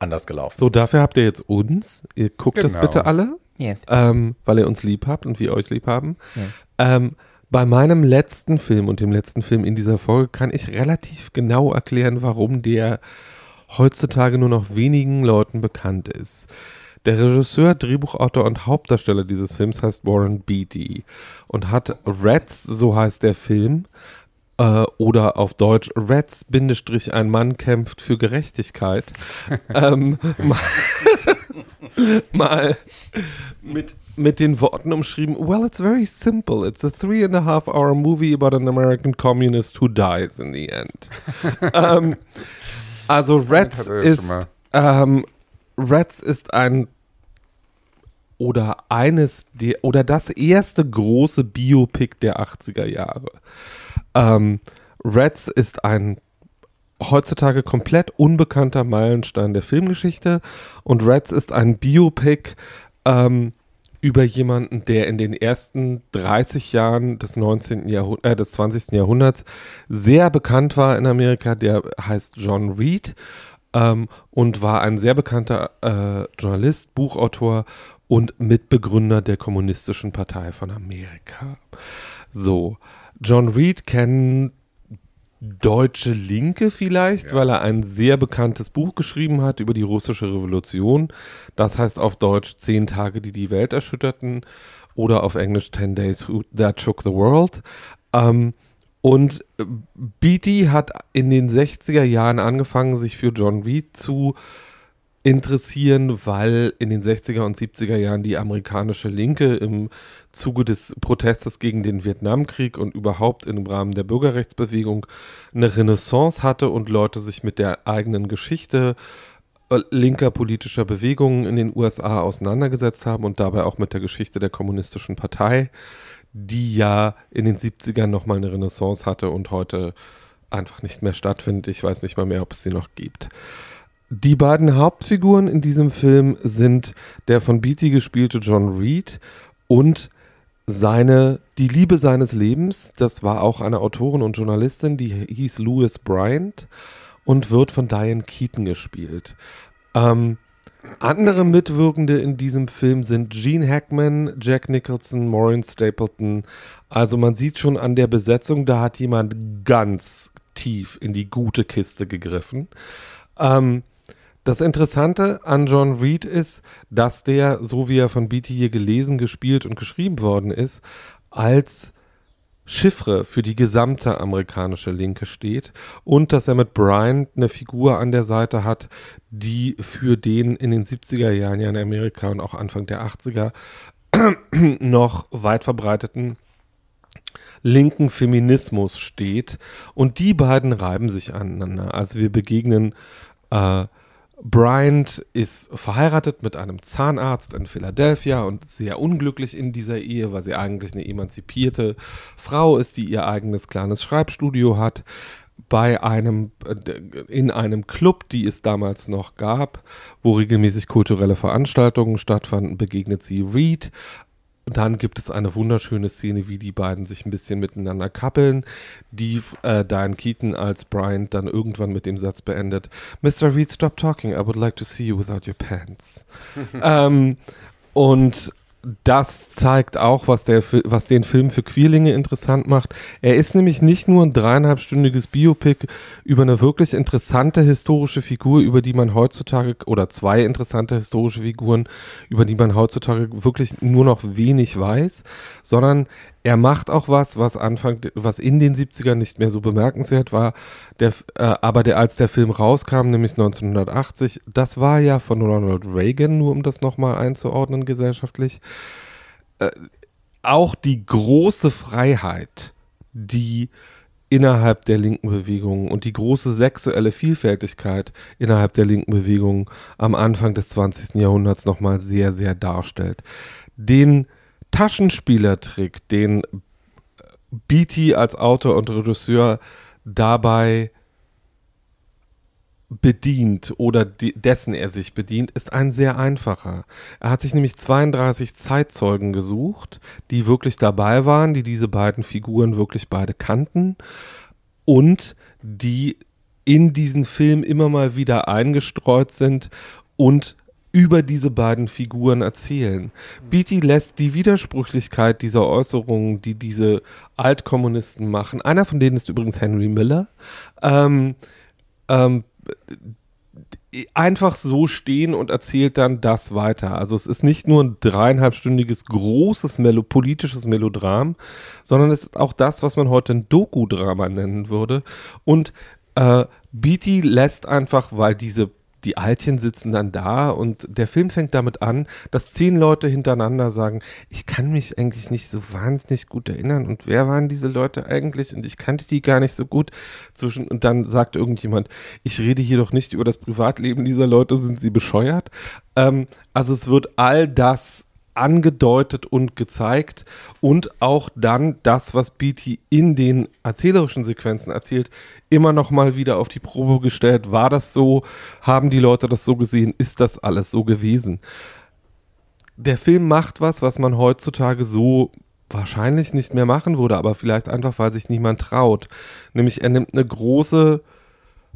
anders gelaufen. So, dafür habt ihr jetzt uns. Ihr guckt das Genau. bitte alle, Ja. ähm, weil ihr uns lieb habt und wir euch lieb haben. Ja. Ähm, bei meinem letzten Film und dem letzten Film in dieser Folge kann ich relativ genau erklären, warum der heutzutage nur noch wenigen Leuten bekannt ist. Der Regisseur, Drehbuchautor und Hauptdarsteller dieses Films heißt Warren Beatty und hat Rats, so heißt der Film, äh, oder auf Deutsch Rats, Bindestrich, ein Mann kämpft für Gerechtigkeit, ähm, mal, mal mit, mit den Worten umschrieben, well, it's very simple. It's a three and a half hour movie about an American communist who dies in the end. ähm, also Rats ist, ähm, Rats ist ein oder eines der oder das erste große Biopic der 80er Jahre. Ähm, Rats ist ein heutzutage komplett unbekannter Meilenstein der Filmgeschichte und Reds ist ein Biopic ähm, über jemanden, der in den ersten 30 Jahren des 19. Jahrhund äh, des 20. Jahrhunderts sehr bekannt war in Amerika, der heißt John Reed ähm, und war ein sehr bekannter äh, Journalist, Buchautor und Mitbegründer der Kommunistischen Partei von Amerika. So, John Reed kennen deutsche Linke vielleicht, ja. weil er ein sehr bekanntes Buch geschrieben hat über die russische Revolution. Das heißt auf Deutsch Zehn Tage, die die Welt erschütterten oder auf Englisch Ten Days That Shook the World. Ähm, und Beatty hat in den 60er Jahren angefangen, sich für John Reed zu interessieren, weil in den 60er und 70er Jahren die amerikanische Linke im Zuge des Protestes gegen den Vietnamkrieg und überhaupt im Rahmen der Bürgerrechtsbewegung eine Renaissance hatte und Leute sich mit der eigenen Geschichte äh, linker politischer Bewegungen in den USA auseinandergesetzt haben und dabei auch mit der Geschichte der kommunistischen Partei, die ja in den 70ern nochmal eine Renaissance hatte und heute einfach nicht mehr stattfindet. Ich weiß nicht mal mehr, ob es sie noch gibt. Die beiden Hauptfiguren in diesem Film sind der von Beatty gespielte John Reed und seine, die Liebe seines Lebens, das war auch eine Autorin und Journalistin, die hieß Louis Bryant und wird von Diane Keaton gespielt. Ähm, andere Mitwirkende in diesem Film sind Gene Hackman, Jack Nicholson, Maureen Stapleton. Also man sieht schon an der Besetzung, da hat jemand ganz tief in die gute Kiste gegriffen. Ähm, das Interessante an John Reed ist, dass der, so wie er von Beatty hier gelesen, gespielt und geschrieben worden ist, als Chiffre für die gesamte amerikanische Linke steht und dass er mit Bryant eine Figur an der Seite hat, die für den in den 70er Jahren ja in Amerika und auch Anfang der 80er noch weit verbreiteten linken Feminismus steht. Und die beiden reiben sich aneinander. Also wir begegnen äh, Bryant ist verheiratet mit einem Zahnarzt in Philadelphia und sehr unglücklich in dieser Ehe, weil sie eigentlich eine emanzipierte Frau ist, die ihr eigenes kleines Schreibstudio hat. Bei einem, äh, in einem Club, die es damals noch gab, wo regelmäßig kulturelle Veranstaltungen stattfanden, begegnet sie Reed, dann gibt es eine wunderschöne Szene, wie die beiden sich ein bisschen miteinander kappeln, die äh, Diane Keaton als Brian dann irgendwann mit dem Satz beendet: Mr. Reed, stop talking. I would like to see you without your pants. ähm, und das zeigt auch, was, der, was den Film für Queerlinge interessant macht. Er ist nämlich nicht nur ein dreieinhalbstündiges Biopic über eine wirklich interessante historische Figur, über die man heutzutage, oder zwei interessante historische Figuren, über die man heutzutage wirklich nur noch wenig weiß, sondern er macht auch was, was Anfang, was in den 70ern nicht mehr so bemerkenswert war, der, äh, aber der, als der Film rauskam, nämlich 1980, das war ja von Ronald Reagan, nur um das nochmal einzuordnen gesellschaftlich, äh, auch die große Freiheit, die innerhalb der linken Bewegung und die große sexuelle Vielfältigkeit innerhalb der linken Bewegung am Anfang des 20. Jahrhunderts nochmal sehr, sehr darstellt. Den Taschenspielertrick, den Beatty als Autor und Regisseur dabei bedient oder dessen er sich bedient, ist ein sehr einfacher. Er hat sich nämlich 32 Zeitzeugen gesucht, die wirklich dabei waren, die diese beiden Figuren wirklich beide kannten und die in diesen Film immer mal wieder eingestreut sind und über diese beiden Figuren erzählen. Beatty lässt die Widersprüchlichkeit dieser Äußerungen, die diese Altkommunisten machen, einer von denen ist übrigens Henry Miller, ähm, ähm, einfach so stehen und erzählt dann das weiter. Also es ist nicht nur ein dreieinhalbstündiges großes Melo politisches Melodram, sondern es ist auch das, was man heute ein Doku-Drama nennen würde. Und äh, Beatty lässt einfach, weil diese die Altchen sitzen dann da und der Film fängt damit an, dass zehn Leute hintereinander sagen, ich kann mich eigentlich nicht so wahnsinnig gut erinnern und wer waren diese Leute eigentlich und ich kannte die gar nicht so gut. Zwischen, und dann sagt irgendjemand, ich rede hier doch nicht über das Privatleben dieser Leute, sind sie bescheuert? Ähm, also es wird all das angedeutet und gezeigt und auch dann das, was Beatty in den erzählerischen Sequenzen erzählt, immer noch mal wieder auf die Probe gestellt. War das so? Haben die Leute das so gesehen? Ist das alles so gewesen? Der Film macht was, was man heutzutage so wahrscheinlich nicht mehr machen würde, aber vielleicht einfach, weil sich niemand traut. Nämlich er nimmt eine große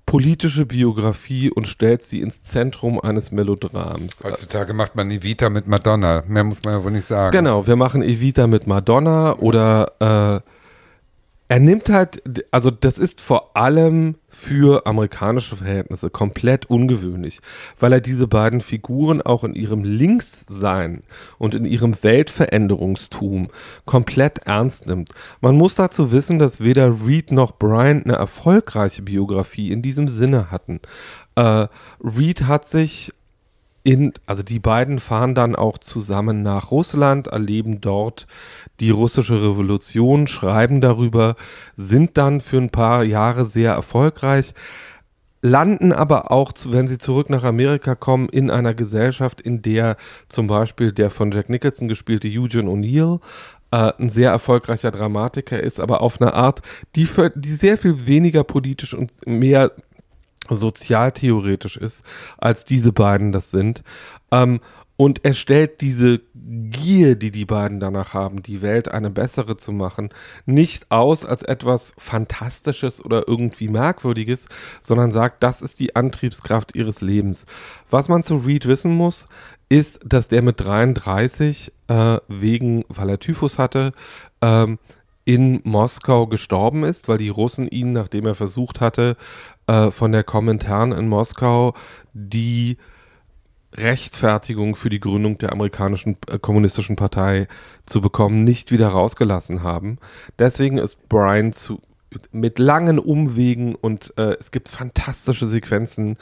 politische Biografie und stellt sie ins Zentrum eines Melodrams. Heutzutage macht man Evita mit Madonna. Mehr muss man ja wohl nicht sagen. Genau, wir machen Evita mit Madonna oder äh, er nimmt halt, also das ist vor allem für amerikanische Verhältnisse komplett ungewöhnlich, weil er diese beiden Figuren auch in ihrem Linkssein und in ihrem Weltveränderungstum komplett ernst nimmt. Man muss dazu wissen, dass weder Reed noch Bryant eine erfolgreiche Biografie in diesem Sinne hatten. Äh, Reed hat sich in, also die beiden fahren dann auch zusammen nach Russland, erleben dort die russische Revolution, schreiben darüber, sind dann für ein paar Jahre sehr erfolgreich, landen aber auch, wenn sie zurück nach Amerika kommen, in einer Gesellschaft, in der zum Beispiel der von Jack Nicholson gespielte Eugene O'Neill äh, ein sehr erfolgreicher Dramatiker ist, aber auf eine Art, die, für, die sehr viel weniger politisch und mehr sozialtheoretisch ist, als diese beiden das sind. Ähm, und er stellt diese Gier, die die beiden danach haben, die Welt eine bessere zu machen, nicht aus als etwas Fantastisches oder irgendwie Merkwürdiges, sondern sagt, das ist die Antriebskraft ihres Lebens. Was man zu Reed wissen muss, ist, dass der mit 33 äh, wegen, weil er Typhus hatte, ähm, in Moskau gestorben ist, weil die Russen ihn, nachdem er versucht hatte, äh, von der Kommentaren in Moskau die Rechtfertigung für die Gründung der amerikanischen äh, kommunistischen Partei zu bekommen, nicht wieder rausgelassen haben. Deswegen ist Brian zu, mit langen Umwegen und äh, es gibt fantastische Sequenzen,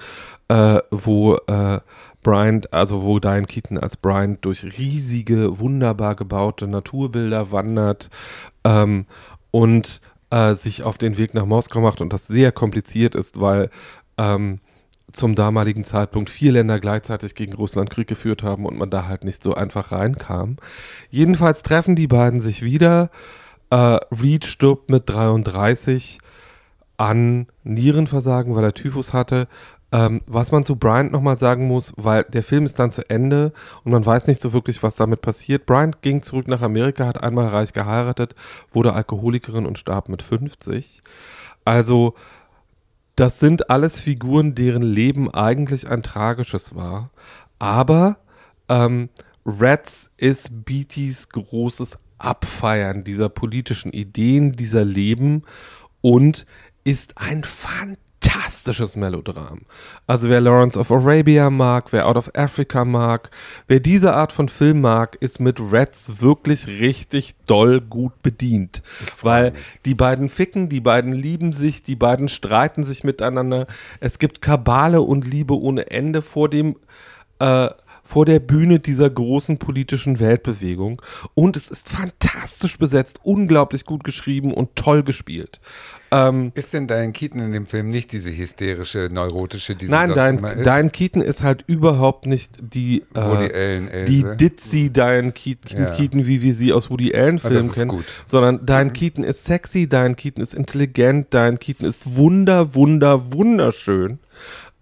äh, wo äh, Brian, also wo Diane Keaton als Brian durch riesige, wunderbar gebaute Naturbilder wandert ähm, und äh, sich auf den Weg nach Moskau macht und das sehr kompliziert ist, weil ähm, zum damaligen Zeitpunkt vier Länder gleichzeitig gegen Russland Krieg geführt haben und man da halt nicht so einfach reinkam. Jedenfalls treffen die beiden sich wieder. Äh, Reed stirbt mit 33 an Nierenversagen, weil er Typhus hatte. Ähm, was man zu Bryant nochmal sagen muss, weil der Film ist dann zu Ende und man weiß nicht so wirklich, was damit passiert. Bryant ging zurück nach Amerika, hat einmal reich geheiratet, wurde Alkoholikerin und starb mit 50. Also, das sind alles Figuren, deren Leben eigentlich ein tragisches war. Aber ähm, Reds ist Beattys großes Abfeiern dieser politischen Ideen, dieser Leben und ist ein fantastisches fantastisches Melodram. Also wer Lawrence of Arabia mag, wer Out of Africa mag, wer diese Art von Film mag, ist mit Reds wirklich richtig doll gut bedient. Weil mich. die beiden ficken, die beiden lieben sich, die beiden streiten sich miteinander. Es gibt Kabale und Liebe ohne Ende vor dem äh, vor der Bühne dieser großen politischen Weltbewegung. Und es ist fantastisch besetzt, unglaublich gut geschrieben und toll gespielt. Ähm, ist denn Diane Keaton in dem Film nicht diese hysterische, neurotische, die Nein, Diane, Diane Keaton ist halt überhaupt nicht die äh, Woody Allen, Else. die Ditzy Diane Keaton, ja. Keaton, wie wir sie aus Woody Allen ah, Filmen kennen, gut. sondern Diane mhm. Keaton ist sexy, Diane Keaton ist intelligent, Diane Keaton ist wunder, wunder, wunderschön.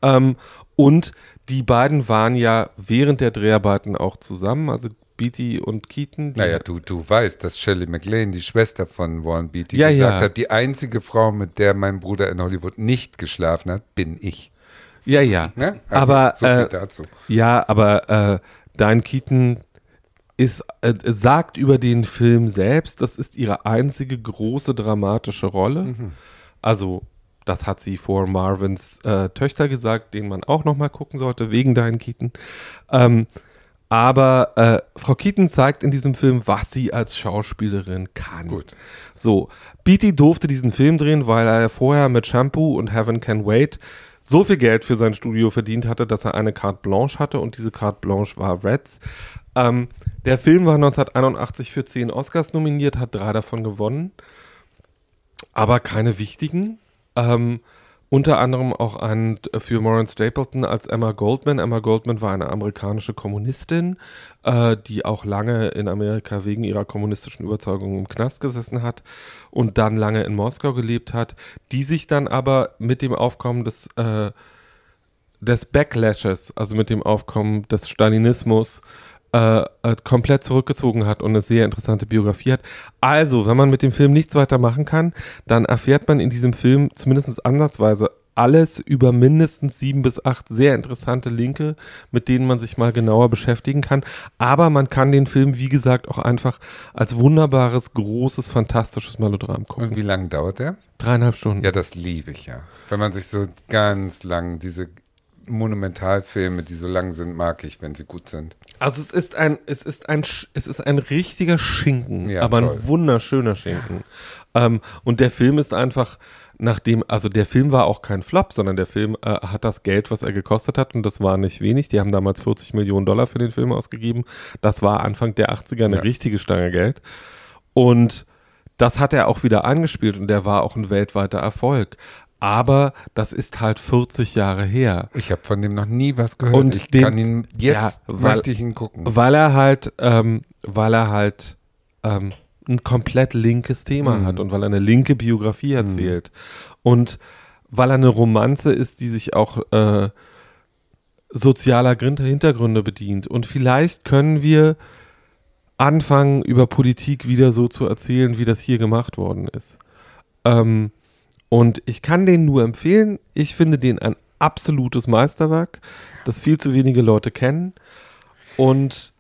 Ähm, und die beiden waren ja während der Dreharbeiten auch zusammen. Also Beatty und Keaton. Naja, du, du weißt, dass Shelley MacLaine, die Schwester von Warren Beatty, ja, gesagt ja. hat, die einzige Frau, mit der mein Bruder in Hollywood nicht geschlafen hat, bin ich. Ja, ja. Ne? Also, aber so äh, dazu. ja, aber äh, Diane Keaton ist, äh, sagt über den Film selbst, das ist ihre einzige große dramatische Rolle. Mhm. Also das hat sie vor Marvins äh, Töchter gesagt, denen man auch noch mal gucken sollte, wegen Diane Keaton. Ähm, aber äh, Frau Keaton zeigt in diesem Film, was sie als Schauspielerin kann. Gut. So, Beatty durfte diesen Film drehen, weil er vorher mit Shampoo und Heaven Can Wait so viel Geld für sein Studio verdient hatte, dass er eine Carte Blanche hatte und diese Carte Blanche war Reds. Ähm, der Film war 1981 für zehn Oscars nominiert, hat drei davon gewonnen, aber keine wichtigen. Ähm, unter anderem auch einen für Maureen Stapleton als Emma Goldman. Emma Goldman war eine amerikanische Kommunistin, äh, die auch lange in Amerika wegen ihrer kommunistischen Überzeugung im Knast gesessen hat und dann lange in Moskau gelebt hat, die sich dann aber mit dem Aufkommen des, äh, des Backlashes, also mit dem Aufkommen des Stalinismus, äh, äh, komplett zurückgezogen hat und eine sehr interessante Biografie hat. Also, wenn man mit dem Film nichts weiter machen kann, dann erfährt man in diesem Film zumindest ansatzweise alles über mindestens sieben bis acht sehr interessante Linke, mit denen man sich mal genauer beschäftigen kann. Aber man kann den Film, wie gesagt, auch einfach als wunderbares, großes, fantastisches Melodram gucken. Und wie lange dauert der? Dreieinhalb Stunden. Ja, das liebe ich ja. Wenn man sich so ganz lang diese Monumentalfilme, die so lang sind, mag ich, wenn sie gut sind. Also es ist ein, es ist ein, es ist ein richtiger Schinken, Ja, aber toll. ein wunderschöner Schinken. Ähm, und der Film ist einfach, nachdem, also der Film war auch kein Flop, sondern der Film äh, hat das Geld, was er gekostet hat, und das war nicht wenig. Die haben damals 40 Millionen Dollar für den Film ausgegeben. Das war Anfang der 80er eine Ja. richtige Stange Geld. Und das hat er auch wieder angespielt und der war auch ein weltweiter Erfolg. Aber das ist halt 40 Jahre her. Ich habe von dem noch nie was gehört. Und ich den- kann ihn jetzt ja, weil- möchte ich ihn gucken. Weil er halt, ähm, weil er halt ähm, ein komplett linkes Thema Mhm. hat und weil er eine linke Biografie erzählt. Und weil er eine Romanze ist, die sich auch äh, sozialer Hintergründe bedient. Und vielleicht können wir anfangen, über Politik wieder so zu erzählen, wie das hier gemacht worden ist. Ähm, und ich kann den nur empfehlen. Ich finde den ein absolutes Meisterwerk, das viel zu wenige Leute kennen. Und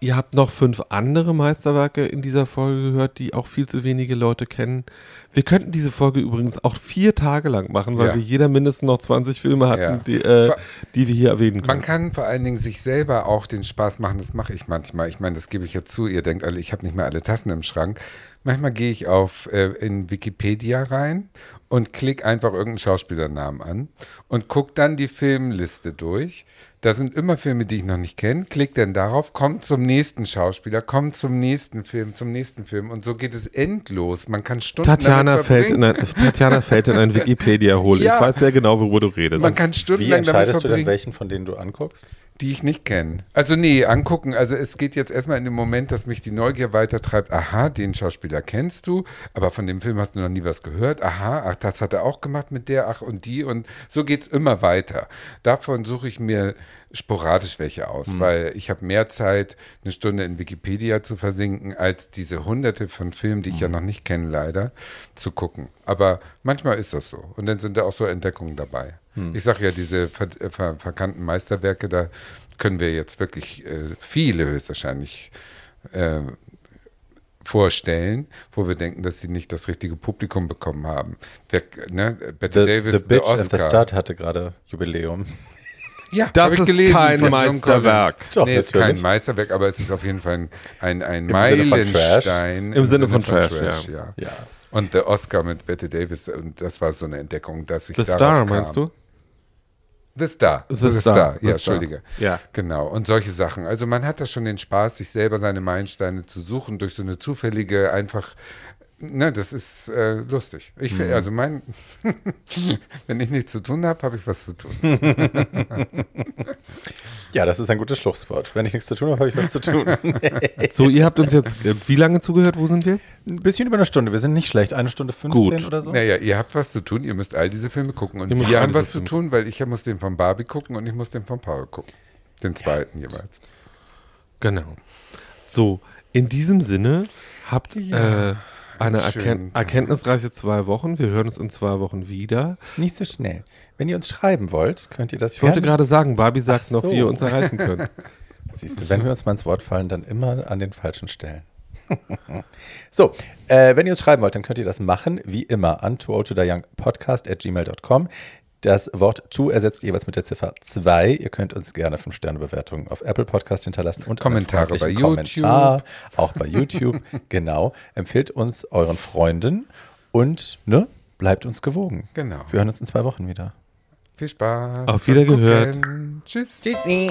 ihr habt noch fünf andere Meisterwerke in dieser Folge gehört, die auch viel zu wenige Leute kennen. Wir könnten diese Folge übrigens auch vier Tage lang machen, weil Ja. wir jeder mindestens noch 20 Filme hatten, Ja. die, äh, die wir hier erwähnen können. Man kann vor allen Dingen sich selber auch den Spaß machen, das mache ich manchmal. Ich meine, das gebe ich ja zu, ihr denkt alle, ich habe nicht mehr alle Tassen im Schrank. Manchmal gehe ich auf äh, in Wikipedia rein und klicke einfach irgendeinen Schauspielernamen an und gucke dann die Filmliste durch. Da sind immer Filme, die ich noch nicht kenne. Klick dann darauf, kommt zum nächsten Schauspieler, kommt zum nächsten Film, zum nächsten Film. Und so geht es endlos. Man kann Stunden Tatjana damit fällt, in verbringen. ein, Tatjana fällt in ein Wikipedia-Hole. Ja. Ich weiß sehr genau, worüber du redest. Man kann Wie stundenlang damit entscheidest du denn, welchen von denen du anguckst? Die ich nicht kenne. Also nee, angucken. Also es geht jetzt erstmal in dem Moment, dass mich die Neugier weitertreibt. Aha, den Schauspieler kennst du, aber von dem Film hast du noch nie was gehört. Aha, ach, das hat er auch gemacht mit der, ach und die. Und so geht's immer weiter. Davon suche ich mir sporadisch welche aus, weil ich habe mehr Zeit, eine Stunde in Wikipedia zu versinken, als diese hunderte von Filmen, die ich ja noch nicht kenne, leider, zu gucken. Aber manchmal ist das so. Und dann sind da auch so Entdeckungen dabei. Ich sage ja, diese ver äh, ver verkannten Meisterwerke, da können wir jetzt wirklich äh, viele höchstwahrscheinlich äh, vorstellen, wo wir denken, dass sie nicht das richtige Publikum bekommen haben. Wer, ne? Betty The, Davis, the Bitch and the Oscar. Stud hatte gerade Jubiläum. Ja, Das ist gelesen kein von Meisterwerk. Doch, nee, ist kein. Meisterwerk, aber es ist auf jeden Fall ein, ein, ein Sinne von Trash. Meilenstein. Im Sinne von Trash, ja. Ja. Und der Oscar mit Betty Davis, und das war so eine Entdeckung, dass ich The Star, kam. meinst du? The Star. The The, Star. Star. The Ja, Star. Entschuldige. Ja. Genau. Und solche Sachen. Also man hat da schon den Spaß, sich selber seine Meilensteine zu suchen durch so eine zufällige, einfach, ne, das ist äh, lustig. Ich, Mhm. also mein, wenn ich nichts zu tun habe, habe ich was zu tun. ja, das ist ein gutes Schlusswort. Wenn ich nichts zu tun habe, habe ich was zu tun. So, ihr habt uns jetzt äh, wie lange zugehört? Wo sind wir? Ein bisschen über eine Stunde. Wir sind nicht schlecht. Eine Stunde 15 Gut. oder so. Naja, ihr habt was zu tun, ihr müsst all diese Filme gucken. Und wir haben was zu tun, weil ich muss den von Barbie gucken und ich muss den von Paul gucken. Den zweiten jeweils. Genau. So, in diesem Sinne habt Ja, äh, eine erken Tag. erkenntnisreiche zwei Wochen. Wir hören uns in zwei Wochen wieder. Nicht so schnell. Wenn ihr uns schreiben wollt, könnt ihr das Ich wollte gerade sagen, Barbie sagt Ach noch, so. wie ihr uns erreichen könnt. Siehst du, wenn wir uns mal ins Wort fallen, dann immer an den falschen Stellen. so, äh, wenn ihr uns schreiben wollt, dann könnt ihr das machen, wie immer, an podcast at gmail.com. Das Wort to ersetzt jeweils mit der Ziffer 2. Ihr könnt uns gerne 5-Sterne-Bewertungen auf Apple Podcast hinterlassen und Kommentare bei YouTube. Kommentar, auch bei YouTube. genau. Empfehlt uns euren Freunden und ne, bleibt uns gewogen. Genau. Wir hören uns in zwei Wochen wieder. Viel Spaß. Auf Wiedergehört. Tschüss. Tschüssi.